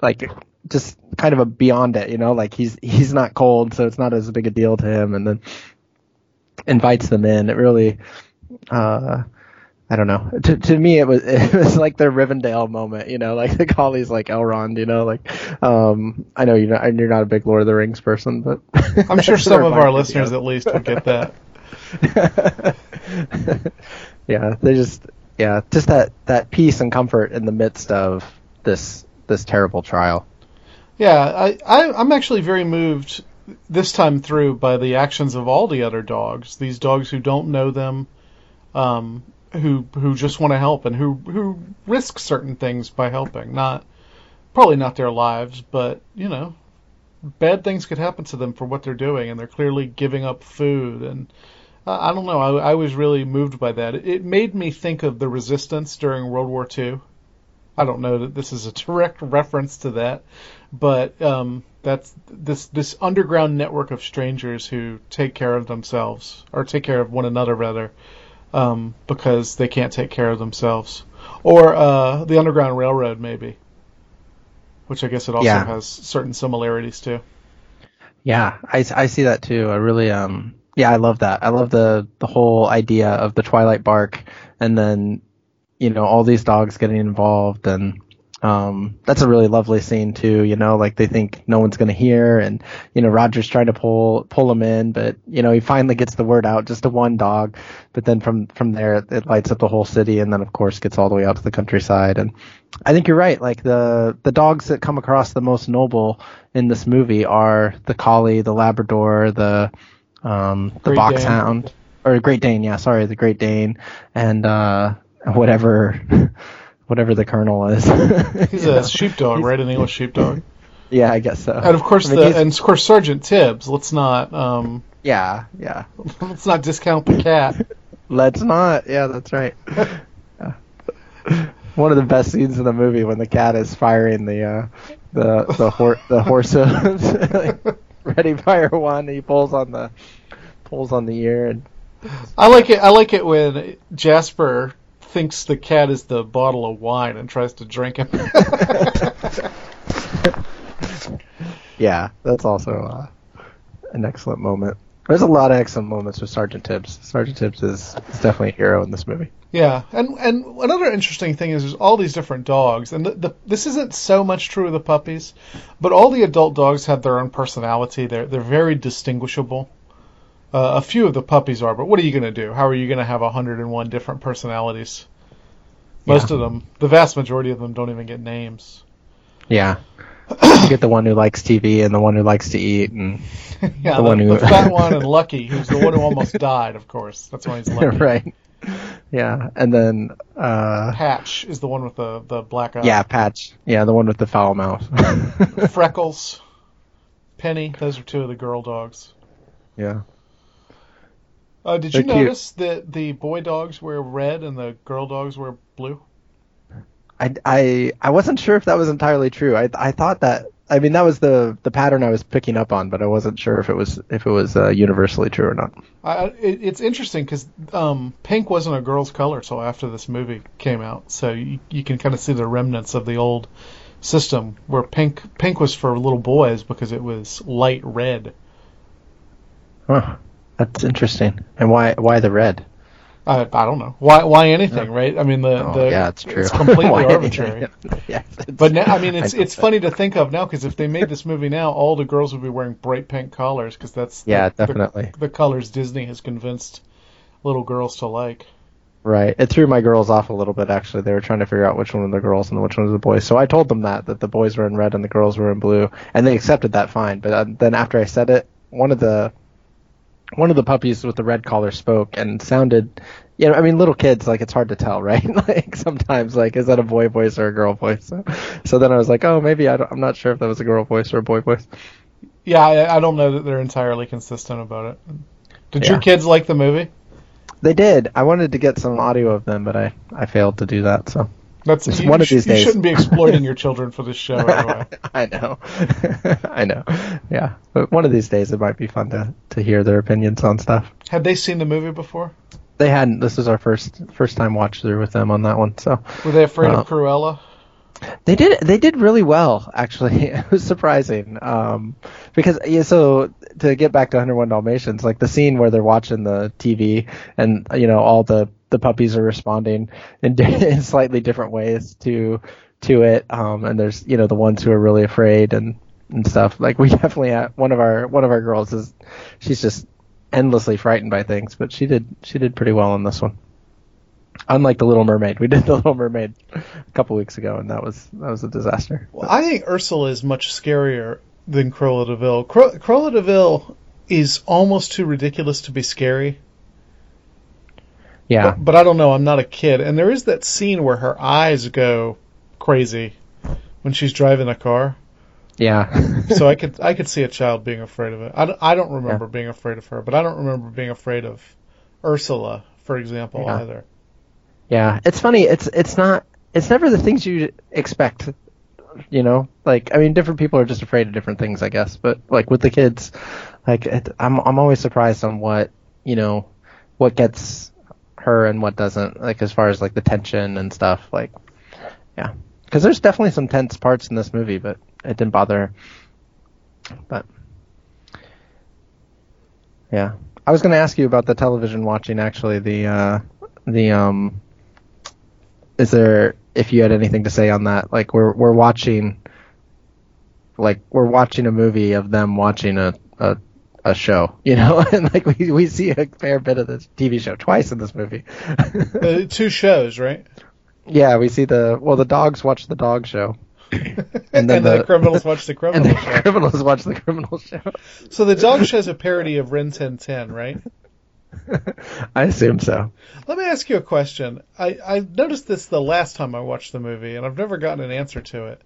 A: like just kind of a beyond it. You know, like he's he's not cold, so it's not as big a deal to him. And then invites them in. It really, uh, I don't know. To to me, it was it was like the Rivendell moment, you know, like the Collie's like Elrond, you know, like um, I know you're not you're not a big Lord of the Rings person, but
B: I'm sure some of our listeners at least will get that.
A: yeah, they just yeah, just that that peace and comfort in the midst of this this terrible trial.
B: Yeah, I, I I'm actually very moved this time through by the actions of all the other dogs. These dogs who don't know them, um, who who just want to help and who who risk certain things by helping. Not probably not their lives, but you know, bad things could happen to them for what they're doing, and they're clearly giving up food and. I don't know. I, I was really moved by that. It, it made me think of the resistance during World War II. I don't know that this is a direct reference to that, but um, that's this this underground network of strangers who take care of themselves or take care of one another rather um, because they can't take care of themselves or uh, the underground railroad maybe which i guess it also yeah. has certain similarities to
A: Yeah, I, I see that too. I really um yeah, I love that. I love the the whole idea of the Twilight bark and then you know all these dogs getting involved and um that's a really lovely scene too, you know, like they think no one's going to hear and you know Roger's trying to pull pull him in, but you know he finally gets the word out just to one dog, but then from from there it lights up the whole city and then of course gets all the way out to the countryside and I think you're right. Like the the dogs that come across the most noble in this movie are the collie, the Labrador, the um, the
B: Great
A: Boxhound,
B: Dane.
A: or Great Dane. Yeah, sorry, the Great Dane, and uh, whatever whatever the Colonel is.
B: He's a
A: know?
B: sheepdog, right? An English sheepdog.
A: Yeah, I guess so.
B: And of course,
A: I mean,
B: the and of course Sergeant Tibbs. Let's not um,
A: yeah, yeah.
B: let's not discount the cat.
A: Let's not. Yeah, that's right. Yeah. One of the best scenes in the movie when the cat is firing the uh, the the hor- the horse ready fire one. He pulls on the pulls on the ear and
B: I like it. I like it when Jasper thinks the cat is the bottle of wine and tries to drink it.
A: yeah, that's also uh, an excellent moment. There's a lot of excellent moments with Sergeant Tibbs. Sergeant Tibbs is, is definitely a hero in this movie.
B: Yeah, and and another interesting thing is there's all these different dogs, and the, the this isn't so much true of the puppies, but all the adult dogs have their own personality. They're they're very distinguishable. Uh, a few of the puppies are, but what are you going to do? How are you going to have 101 different personalities? Most
A: Yeah.
B: of them, the vast majority of them, don't even get names.
A: Yeah. you get the one who likes TV and the one who likes to eat, and
B: yeah,
A: The
B: the,
A: one who-
B: the fat one and Lucky, who's the one who almost died. Of course, that's why he's Lucky.
A: right. Yeah, and then uh,
B: Patch is the one with the the black eye.
A: yeah, Patch. Yeah, the one with the foul mouth.
B: Freckles, Penny. Those are two of the girl dogs.
A: yeah.
B: Uh, did you
A: They're cute.
B: notice that the boy dogs were red and the girl dogs were blue?
A: I, I, I wasn't sure if that was entirely true. I, I thought that. I mean, that was the the pattern I was picking up on, but I wasn't sure if it was if it was uh, universally true or not.
B: I, I- it, it's interesting because um, pink wasn't a girl's color till after this movie came out, so you, you can kind of see the remnants of the old system where pink pink was for little boys because it was light red.
A: Huh. That's interesting. And why why the red?
B: I, I don't know why why anything, right? I mean the,
A: Oh,
B: the
A: yeah, it's true.
B: It's completely arbitrary.
A: yeah,
B: But now, I mean, it's
A: I
B: it's
A: that.
B: funny to think of now because if they made this movie now, all the girls would be wearing bright pink collars because that's
A: Yeah,
B: the-
A: definitely.
B: the, colors Disney has convinced little girls to like.
A: Right. It threw my girls off a little bit actually. They were trying to figure out which one was the girls and which one was the boys. So I told them that that the boys were in red and the girls were in blue, and they accepted that fine. But uh, then after I said it, one of the one of the puppies with the red collar spoke and sounded, you know, I mean, little kids like it's hard to tell, right? like sometimes like is that a boy voice or a girl voice? So, so then I was like, oh, maybe I I'm not sure if that was a girl voice or a boy voice.
B: Yeah, I, I don't know that they're entirely consistent about it. Did your kids like the movie?
A: They did. I wanted to get some audio of them, but I I failed to do that. So.
B: That's
A: Just
B: you,
A: one of these
B: you
A: days.
B: shouldn't be exploiting your children for this show anyway.
A: I know. I know. Yeah. But one of these days it might be fun to, to hear their opinions on stuff.
B: Had they seen the movie before?
A: They hadn't this was our first first time watch through with them on that one. So
B: Were they afraid
A: Uh,
B: of Cruella?
A: they did they did really well actually. it was surprising. Um because yeah, so to get back to 101 Dalmatians, like the scene where they're watching the TV and you know all the the puppies are responding in, in slightly different ways to to it. Um, and there's you know the ones who are really afraid and and stuff. Like we definitely have one of our one of our girls is she's just endlessly frightened by things, but she did she did pretty well on this one. Unlike the Little Mermaid, we did the Little Mermaid a couple weeks ago, and that was that was a disaster.
B: Well, I think Ursula is much scarier than Cruella de Vil. Cru- Cruella de Vil is almost too ridiculous to be scary.
A: Yeah,
B: But, but I don't know. I'm not a kid. And there is that scene where her eyes go crazy when she's driving a car.
A: yeah.
B: So I could I could see a child being afraid of it. I don't, I don't remember being afraid of her, but I don't remember being afraid of Ursula, for example,
A: Yeah.
B: either.
A: Yeah, it's funny. It's it's not. It's never the things you expect. You know, like I mean, different people are just afraid of different things, I guess. But like with the kids, like it, I'm I'm always surprised on what you know, what gets her and what doesn't. Like as far as like the tension and stuff. Like, yeah, because there's definitely some tense parts in this movie, but it didn't bother. her. But Yeah. I was going to ask you about the television watching. Actually, the uh, the um, is there if you had anything to say on that? Like we're we're watching, like we're watching a movie of them watching a a, a show, you know, and like we we see a fair bit of this TV show twice in this movie.
B: Uh, two shows, right?
A: yeah, we see the well, the dogs watch the dog show,
B: And then the, criminals watch the
A: and the
B: show.
A: criminals watch the criminal show.
B: So the dog show's a parody of Rin Tin Tin, right?
A: I assume so.
B: Let me ask you a question. I, I noticed this the last time I watched the movie, and I've never gotten an answer to it.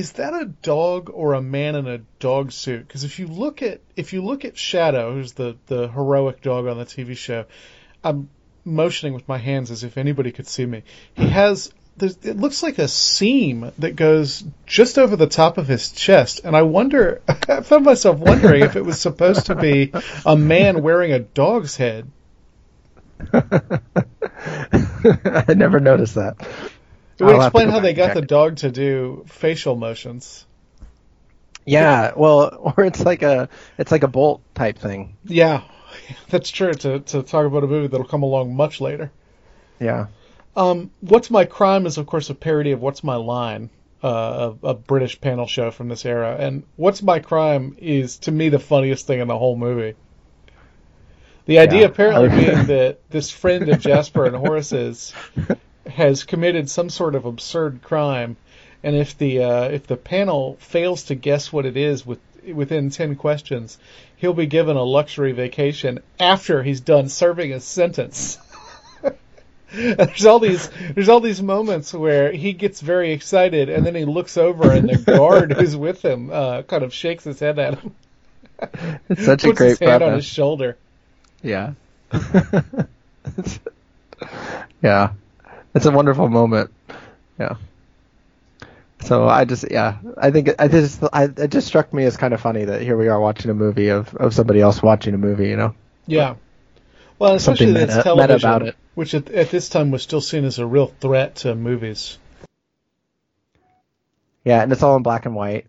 B: Is that a dog or a man in a dog suit? Because if you look at if you look at Shadow, who's the the heroic dog on the TV show, I'm motioning with my hands as if anybody could see me. He has it looks like a seam that goes just over the top of his chest, and I wonder. I found myself wondering if it was supposed to be a man wearing a dog's head.
A: I never noticed that.
B: It would
A: I'll
B: explain how they got the dog to do facial motions.
A: Yeah, well, or it's like a it's like a Bolt type thing.
B: Yeah, that's true. To to talk about a movie that'll come along much later.
A: Yeah.
B: Um, What's My Crime is of course a parody of What's My Line, uh, a, a British panel show from this era, and What's My Crime is to me the funniest thing in the whole movie. The idea
A: Yeah.
B: apparently being that this friend of Jasper and Horace's has committed some sort of absurd crime, and if the uh, if the panel fails to guess what it is with within ten questions, he'll be given a luxury vacation after he's done serving his sentence. There's all these there's all these moments where he gets very excited and then he looks over and the guard who's with him uh, kind of shakes his head at him,
A: It's such a great
B: his hand on his shoulder.
A: Yeah. yeah. It's a wonderful moment. Yeah. So I just yeah I think I just I, it just struck me as kind of funny that here we are watching a movie of, of somebody else watching a movie you know
B: Yeah. Well, especially
A: Something
B: that it's
A: meta-
B: television,
A: meta about it.
B: which at, at this time was still seen as a real threat to movies.
A: yeah and it's all in black and white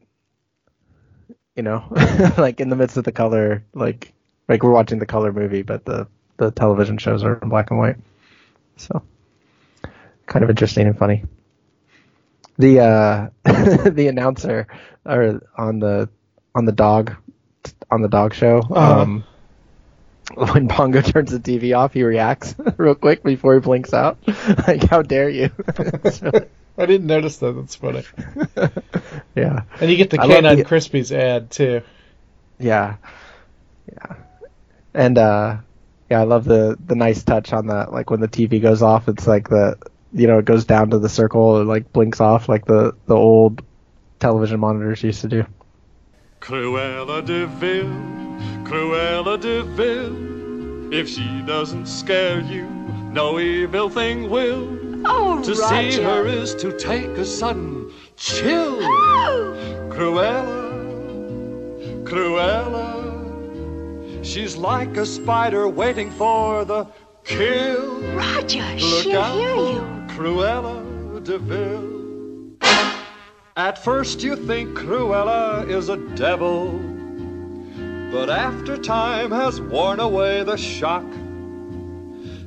A: you know like in the midst of the color like like we're watching the color movie but the the television shows are in black and white so kind of interesting and funny the uh the announcer or on the on the dog on the dog show
B: Uh-huh.
A: um when Pongo turns the TV off, he reacts real quick before he blinks out. like, how dare you? Really-
B: I didn't notice that. That's funny.
A: yeah.
B: And you get the Canine
A: the-
B: Krispies ad too.
A: Yeah. Yeah. And uh yeah, I love the the nice touch on that like when the TV goes off, it's like the you know, it goes down to the circle and like blinks off like the the old television monitors used to do.
C: Cruella de Vil, Cruella de Vil. If she doesn't scare you, no evil thing will.
D: Oh,
C: To
D: Roger.
C: see her is to take a sudden chill.
D: Oh,
C: Cruella, Cruella. She's like a spider waiting for the kill.
D: Roger,
C: Look
D: she'll
C: out
D: hear you.
C: Cruella de Vil. At first you think Cruella is a devil, but after time has worn away the shock,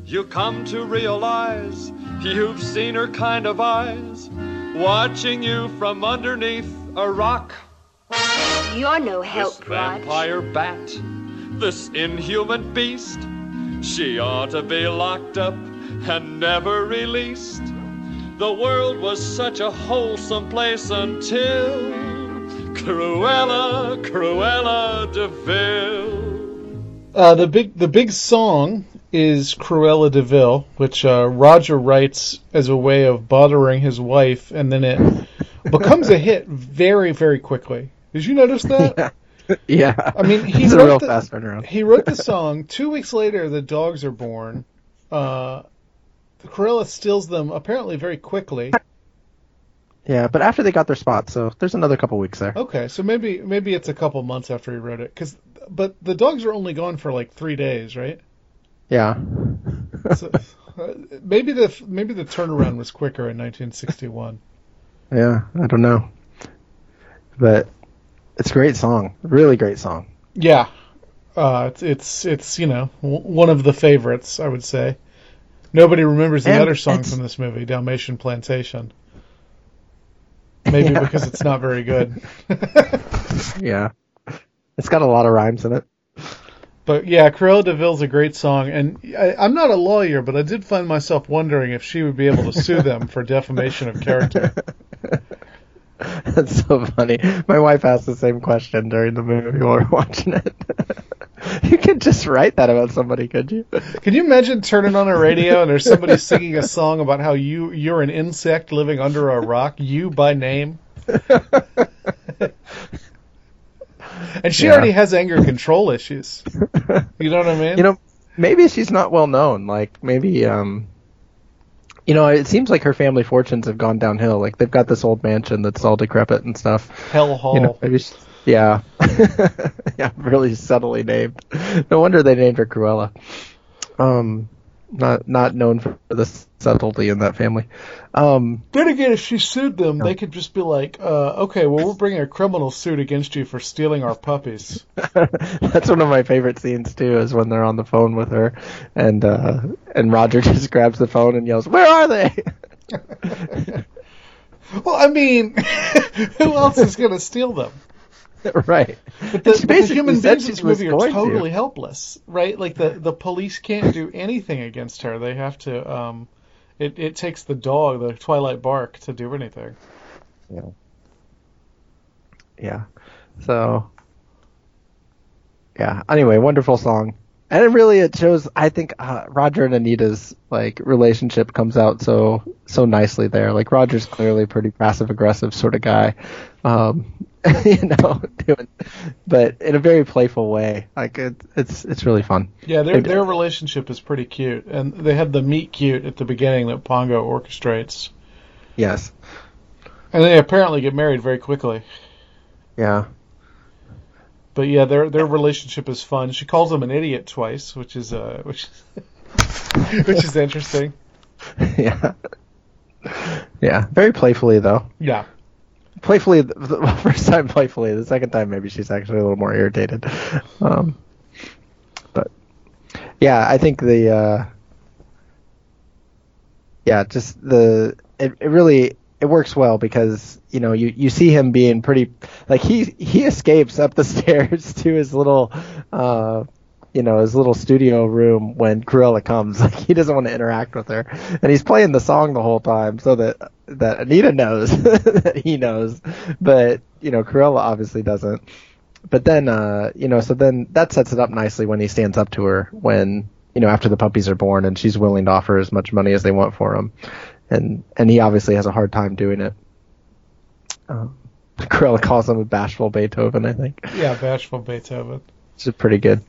C: you come to realize you've seen her kind of eyes watching you from underneath a rock.
D: You're no
C: This
D: help, Rog.
C: vampire bat, this inhuman beast, she ought to be locked up and never released. The world was such a wholesome place until Cruella, Cruella de Vil.
B: Uh, the big the big song is Cruella de Vil, which uh, Roger writes as a way of bothering his wife, and then it becomes a hit very very quickly. Did you notice that?
A: yeah.
B: I mean, he
A: He's a
B: wrote
A: real
B: the-
A: fast turnaround.
B: He wrote the song. Two weeks later, the dogs are born. Uh, Cruella steals them apparently very quickly.
A: Yeah, but after they got their spot, so there's another couple weeks there.
B: Okay, so maybe maybe it's a couple months after he wrote it. Cause, but the dogs are only gone for like three days, right?
A: Yeah.
B: So, uh, maybe the maybe the turnaround was quicker in 1961.
A: yeah, I don't know. But it's a great song. Really great song.
B: Yeah, Uh, it's, it's it's you know one of the favorites, I would say. Nobody remembers the
A: And
B: other song from this movie, Dalmatian Plantation. Maybe
A: Yeah.
B: because it's not very good.
A: Yeah. It's got a lot of rhymes in it.
B: But yeah, Cruella de Vil's a great song, and I, I'm not a lawyer, but I did find myself wondering if she would be able to sue them for defamation of character.
A: That's so funny. My wife asked the same question during the movie while we were watching it. you could just write that about somebody, could you?
B: Can you imagine turning on a radio and there's somebody singing a song about how you you're an insect living under a rock, you by name? And she
A: Yeah.
B: already has anger control issues. You know what I mean?
A: You know, maybe she's not well known. Like maybe, um, you know, it seems like her family fortunes have gone downhill. Like they've got this old mansion that's all decrepit and stuff.
B: Hell Hall.
A: You know, maybe. She, yeah, yeah, really subtly named. No wonder they named her Cruella. Um, not not known for the subtlety in that family. Um,
B: Then again, if she sued them, they could just be like, uh, "Okay, well, we're bringing a criminal suit against you for stealing our puppies."
A: That's one of my favorite scenes too, is when they're on the phone with her, and uh, and Roger just grabs the phone and yells, "Where are they?"
B: Well, I mean, who else is going to steal them?
A: right.
B: But the, but the human beings in this movie are
A: going to.
B: totally helpless, right? Like the the police can't do anything against her. They have to. Um, it it takes the dog, the Twilight Bark, to do anything.
A: Yeah. Yeah. So. Yeah. Anyway, wonderful song, and it really it shows. I think uh, Roger and Anita's like relationship comes out so so nicely there. Like Roger's clearly a pretty passive aggressive sort of guy, um, you know, doing, but in a very playful way. Like it, it's it's really fun.
B: Yeah, their their relationship is pretty cute, and they have the meet cute at the beginning that Pongo orchestrates,
A: Yes.
B: and they apparently get married very quickly.
A: Yeah.
B: But yeah, their their relationship is fun. She calls him an idiot twice, which is uh which which is interesting.
A: yeah. Yeah. Very playfully though.
B: Yeah.
A: Playfully the, first time playfully the second time maybe she's actually a little more irritated. Um but yeah i think the uh yeah just the it, it really it works well because you know you you see him being pretty like he he escapes up the stairs to his little uh you know his little studio room when Cruella comes like he doesn't want to interact with her. And he's playing the song the whole time so that that Anita knows that he knows. But you know Cruella obviously doesn't. But then uh you know so then that sets it up nicely when he stands up to her when you know after the puppies are born and she's willing to offer as much money as they want for him. And and he obviously has a hard time doing it. Um, Cruella calls him a bashful Beethoven I think.
B: Yeah, bashful Beethoven.
A: which is pretty good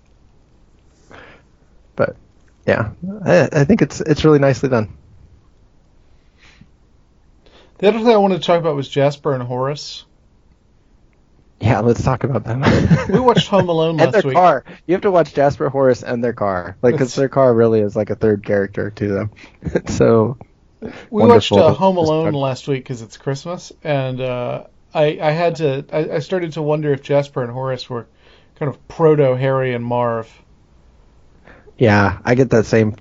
A: but yeah I, I think it's it's really nicely done
B: The other thing I wanted to talk about was Jasper and Horace.
A: yeah let's talk about them
B: We watched Home Alone
A: and their
B: last week.
A: car. You have to watch Jasper Horace and their car, like because their car really is like a third character to them. so
B: We watched uh, Home Alone last week because it's Christmas, and uh, I I had to I, I started to wonder if Jasper and Horace were kind of proto Harry and Marv.
A: Yeah, I get that same.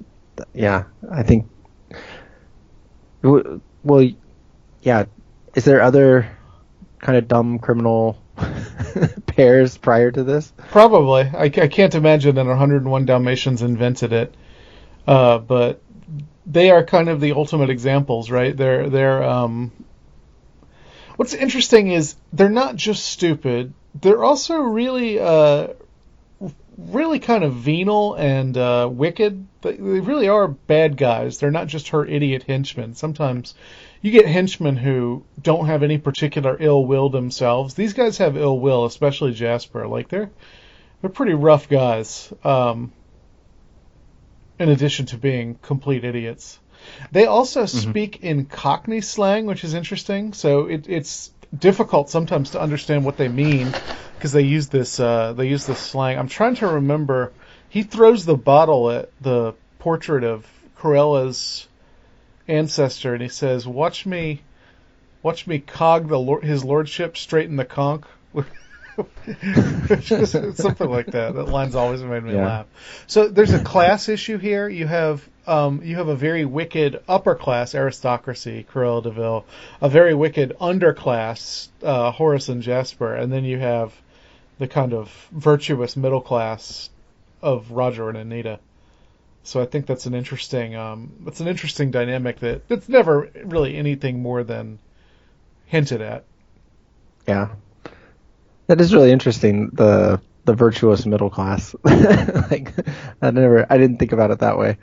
A: Yeah, I think. Well, yeah. Is there other kind of dumb criminal pairs prior to this?
B: Probably. I, I can't imagine that 101 Dalmatians invented it. Uh, but they are kind of the ultimate examples, right? They're they're um What's interesting is they're not just stupid, they're also really uh really kind of venal and uh wicked. They, they really are bad guys. They're not just her idiot henchmen. Sometimes you get henchmen who don't have any particular ill will themselves. These guys have ill will, especially Jasper. Like they're they're pretty rough guys. Um, in addition to being complete idiots, they also speak in Cockney slang, which is interesting. So it, it's difficult sometimes to understand what they mean because they use this uh, they use this slang. I'm trying to remember. He throws the bottle at the portrait of Cruella's ancestor, and he says, "Watch me, watch me cog the lord, his lordship straighten the conch." Something like that. That line's always made me
A: Yeah.
B: laugh. So there's a class issue here. You have um, you have a very wicked upper class aristocracy, Cruella de Vil, a very wicked underclass, uh, Horace and Jasper, and then you have the kind of virtuous middle class of Roger and Anita. So I think that's an interesting um, an interesting dynamic that it's never really anything more than hinted at.
A: Yeah. That is really interesting. The the virtuous middle class. like I never I didn't think about it that way.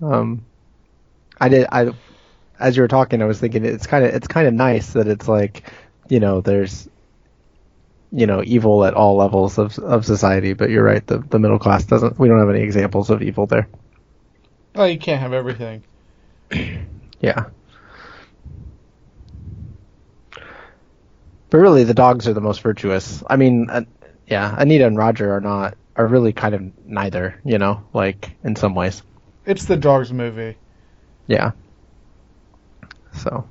A: Um, I did I as you were talking I was thinking it's kind of it's kind of nice that it's like you know there's you know evil at all levels of of society but you're right the the middle class doesn't we don't have any examples of evil there.
B: Oh, you can't have everything.
A: Yeah. But really, the dogs are the most virtuous. I mean, uh, yeah, Anita and Roger are not are really kind of neither. You know, like in some ways.
B: It's the dogs movie.
A: Yeah. So.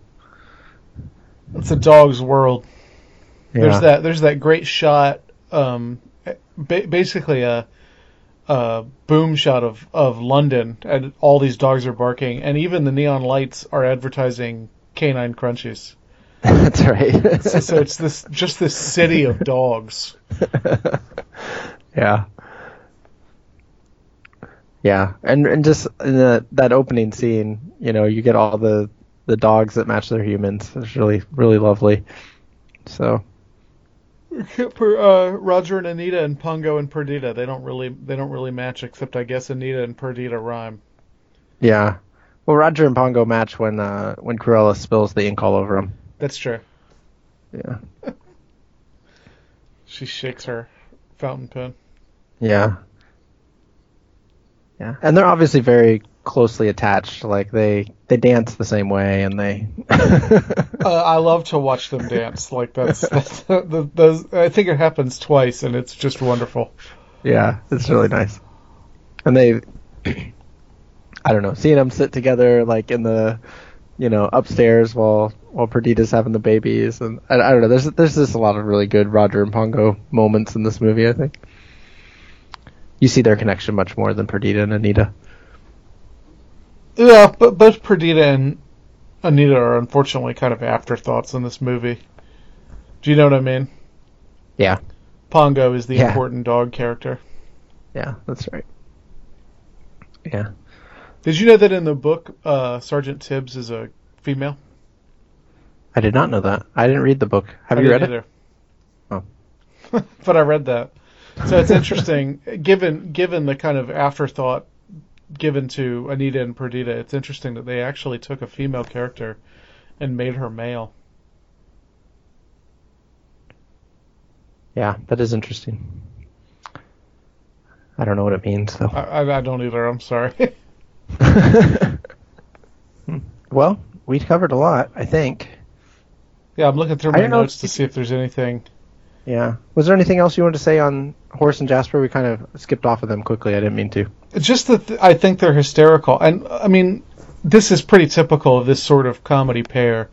B: It's a dog's world.
A: Yeah.
B: There's that. There's that great shot. Um, ba- basically a, a boom shot of of London, and all these dogs are barking, and even the neon lights are advertising canine crunchies.
A: That's right.
B: So, so it's this just this city of dogs.
A: yeah. Yeah, and and just in the, that opening scene, you know, you get all the the dogs that match their humans. It's really really lovely. So
B: uh, Roger and Anita and Pongo and Perdita, they don't really they don't really match, except I guess Anita and Perdita rhyme.
A: yeah, well, Roger and Pongo match when uh, when Cruella spills the ink all over him.
B: That's true.
A: Yeah,
B: She shakes her fountain pen.
A: yeah, yeah, and they're obviously very closely attached. Like they they dance the same way, and they.
B: Uh, I love to watch them dance. Like that's, that's the, those. I think it happens twice, and it's just wonderful.
A: Yeah, it's really nice. And they, I don't know, seeing them sit together like in the, you know, upstairs while while Perdita's having the babies, and I, I don't know. There's there's just a lot of really good Roger and Pongo moments in this movie. I think you see their connection much more than Perdita and Anita.
B: Yeah, but both Perdita and Anita are unfortunately kind of afterthoughts in this movie. Do you know what I mean?
A: Yeah,
B: Pongo is the
A: Yeah.
B: important dog character.
A: yeah, that's right. Yeah,
B: Did you know that in the book, uh, Sergeant Tibbs is a female?
A: I did not know that. I didn't read the book. Have
B: I
A: you read
B: didn't
A: it? Oh.
B: but I read that. So it's interesting, given given the kind of afterthought given to Anita and Perdita, it's interesting that they actually took a female character and made her male.
A: Yeah, that is interesting. I don't know what it means though.
B: I, I, don't either. I'm sorry.
A: well, we covered a lot, I think.
B: yeah, I'm looking through my notes to see if there's anything.
A: Yeah. Was there anything else you wanted to say on Horace and Jasper? We kind of skipped off of them quickly. I didn't mean to.
B: Just that th- I think they're hysterical, and I mean, this is pretty typical of this sort of comedy pair.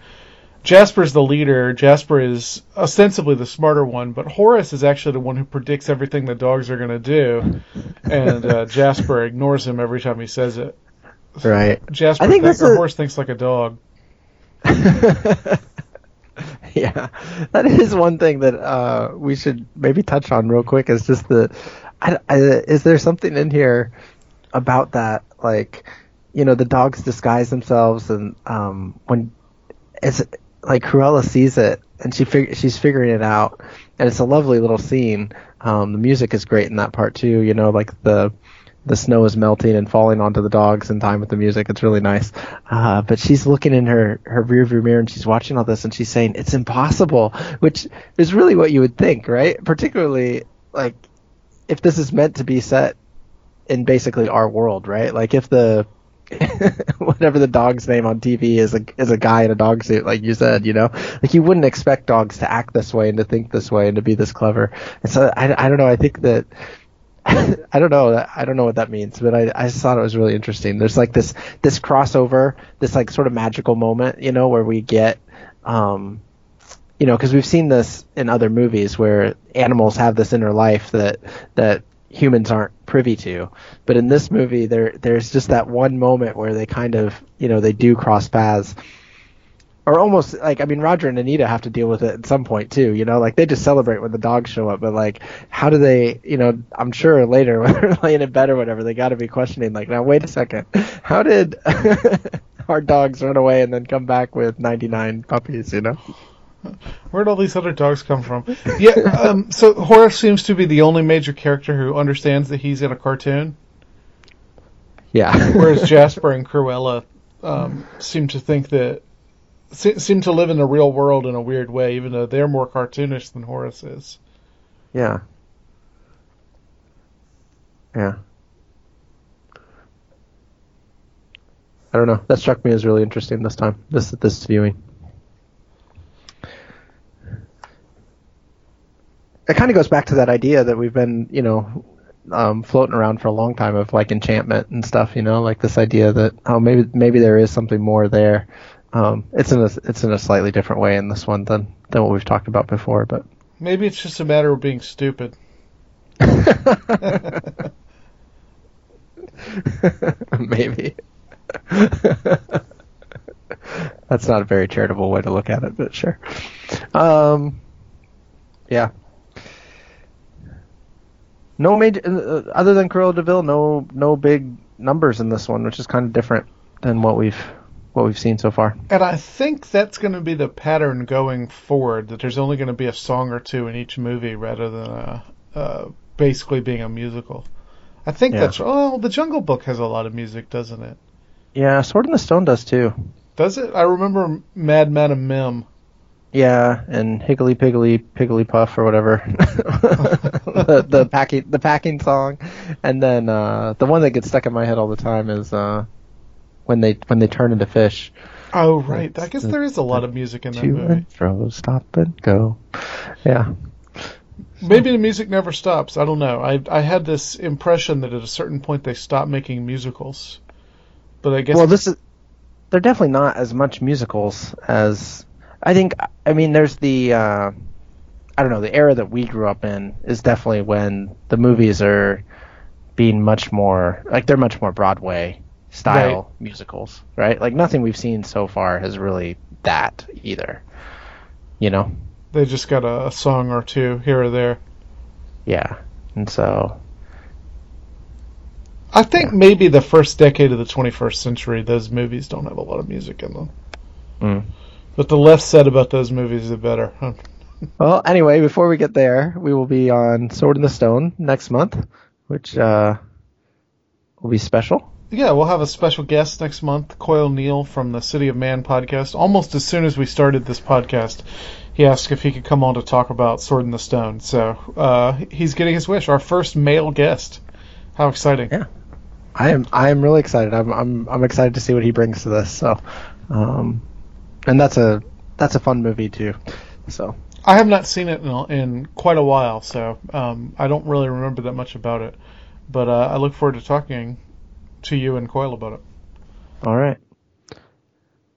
B: Jasper's the leader. Jasper is ostensibly the smarter one, but Horace is actually the one who predicts everything the dogs are going to do, and uh, Jasper ignores him every time he says it.
A: Right.
B: Jasper
A: I think
B: thinks
A: a-
B: Horace thinks like a dog.
A: yeah, that is one thing that uh, we should maybe touch on real quick. Is just the, I, I, is there something in here about that? Like, you know, the dogs disguise themselves, and um, when it's like Cruella sees it, and she fig- she's figuring it out, and it's a lovely little scene. Um, the music is great in that part too. You know, like the the snow is melting and falling onto the dogs in time with the music. It's really nice. Uh, but she's looking in her, her rear view mirror and she's watching all this and she's saying, it's impossible, which is really what you would think, right? Particularly, like, if this is meant to be set in basically our world, right? Like, if the, whatever the dog's name on TV is a, is a guy in a dog suit, like you said, you know, like you wouldn't expect dogs to act this way and to think this way and to be this clever. And so I, I don't know. I think that, I don't know. I don't know what that means, but I, I just thought it was really interesting. There's like this this crossover, this like sort of magical moment, you know, where we get, um, you know, because we've seen this in other movies where animals have this inner life that that humans aren't privy to. But in this movie, there there's just that one moment where they kind of, you know, they do cross paths. Or almost like I mean Roger and Anita have to deal with it at some point too, you know, like they just celebrate when the dogs show up, but like how do they, you know, I'm sure later when they're laying in bed or whatever, they got to be questioning like, now wait a second, how did our dogs run away and then come back with 99 puppies, you know?
B: Where'd all these other dogs come from? Yeah, um, so Horace seems to be the only major character who understands that he's in a cartoon,
A: Yeah.
B: whereas Jasper and Cruella um, seem to think that se- seem to live in the real world in a weird way, even though they're more cartoonish than Horace is.
A: Yeah. Yeah. I don't know. That struck me as really interesting this time. This this viewing. It kind of goes back to that idea that we've been, you know, um, floating around for a long time of like enchantment and stuff. You know, like this idea that oh maybe maybe there is something more there. Um, it's in a it's in a slightly different way in this one than than what we've talked about before, but
B: Maybe it's just a matter of being stupid.
A: Maybe. That's not a very charitable way to look at it, but sure. Um, yeah. No major, uh, other than Cruella de Vil, no no big numbers in this one, which is kind of different than what we've what we've seen so far.
B: And I think that's going to be the pattern going forward. That there's only going to be a song or two in each movie, rather than uh, uh, basically being a musical. I think
A: Yeah.
B: that's. Oh, the Jungle Book has a lot of music, doesn't it?
A: Yeah, Sword in the Stone does too.
B: Does it? I remember Mad Madam Mim.
A: Yeah, and Higgly Piggly Piggly Puff or whatever. the the packing the packing song. And then uh the one that gets stuck in my head all the time is uh when they when they turn into fish.
B: Oh, right. I guess
A: the-
B: there is a lot of music in that movie.
A: and fro, stop and go. Yeah.
B: Maybe the music never stops. I don't know. I I had this impression that at a certain point they stopped making musicals. But I guess
A: Well, this is they're definitely not as much musicals as I think. I mean, there's the uh, I don't know the era that we grew up in is definitely when the movies are being much more like they're much more Broadway style musicals, right? Like nothing we've seen so far has really that either. You know?
B: they just got a, a song or two here or there.
A: Yeah. And so
B: I think maybe the first decade of the 21st century, those movies don't have a lot of music in them.
A: mm.
B: But the less said about those movies, the better.
A: Well, anyway, before we get there, we will be on Sword in the Stone next month, which uh, will be special.
B: Yeah, we'll have a special guest next month, Coyle Neal from the City of Man podcast. Almost as soon as we started this podcast, he asked if he could come on to talk about Sword in the Stone. So uh, he's getting his wish. Our first male guest. How exciting!
A: Yeah. I am I am really excited. I'm I'm I'm excited to see what he brings to this. So, um, and that's a that's a fun movie too. So
B: I have not seen it in, in quite a while, so um, I don't really remember that much about it. But uh, I look forward to talking to you and Coyle about it.
A: all right.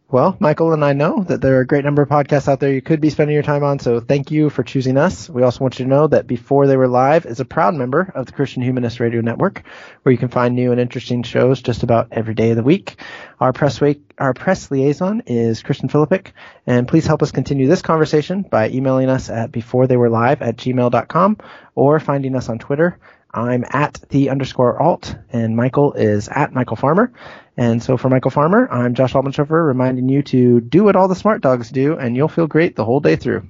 A: Well, Michael and I know that there are a great number of podcasts out there you could be spending your time on, so thank you for choosing us. We also want you to know that Before They Were Live is a proud member of the Christian Humanist Radio Network, where you can find new and interesting shows just about every day of the week. Our press week, our press liaison is Kristen Philippic, and please help us continue this conversation by emailing us at beforetheywerelive at gmail.com or finding us on Twitter. I'm at the underscore alt, and Michael is at Michael Farmer. And so for Michael Farmer, I'm Josh Altmanshofer reminding you to do what all the smart dogs do, and you'll feel great the whole day through.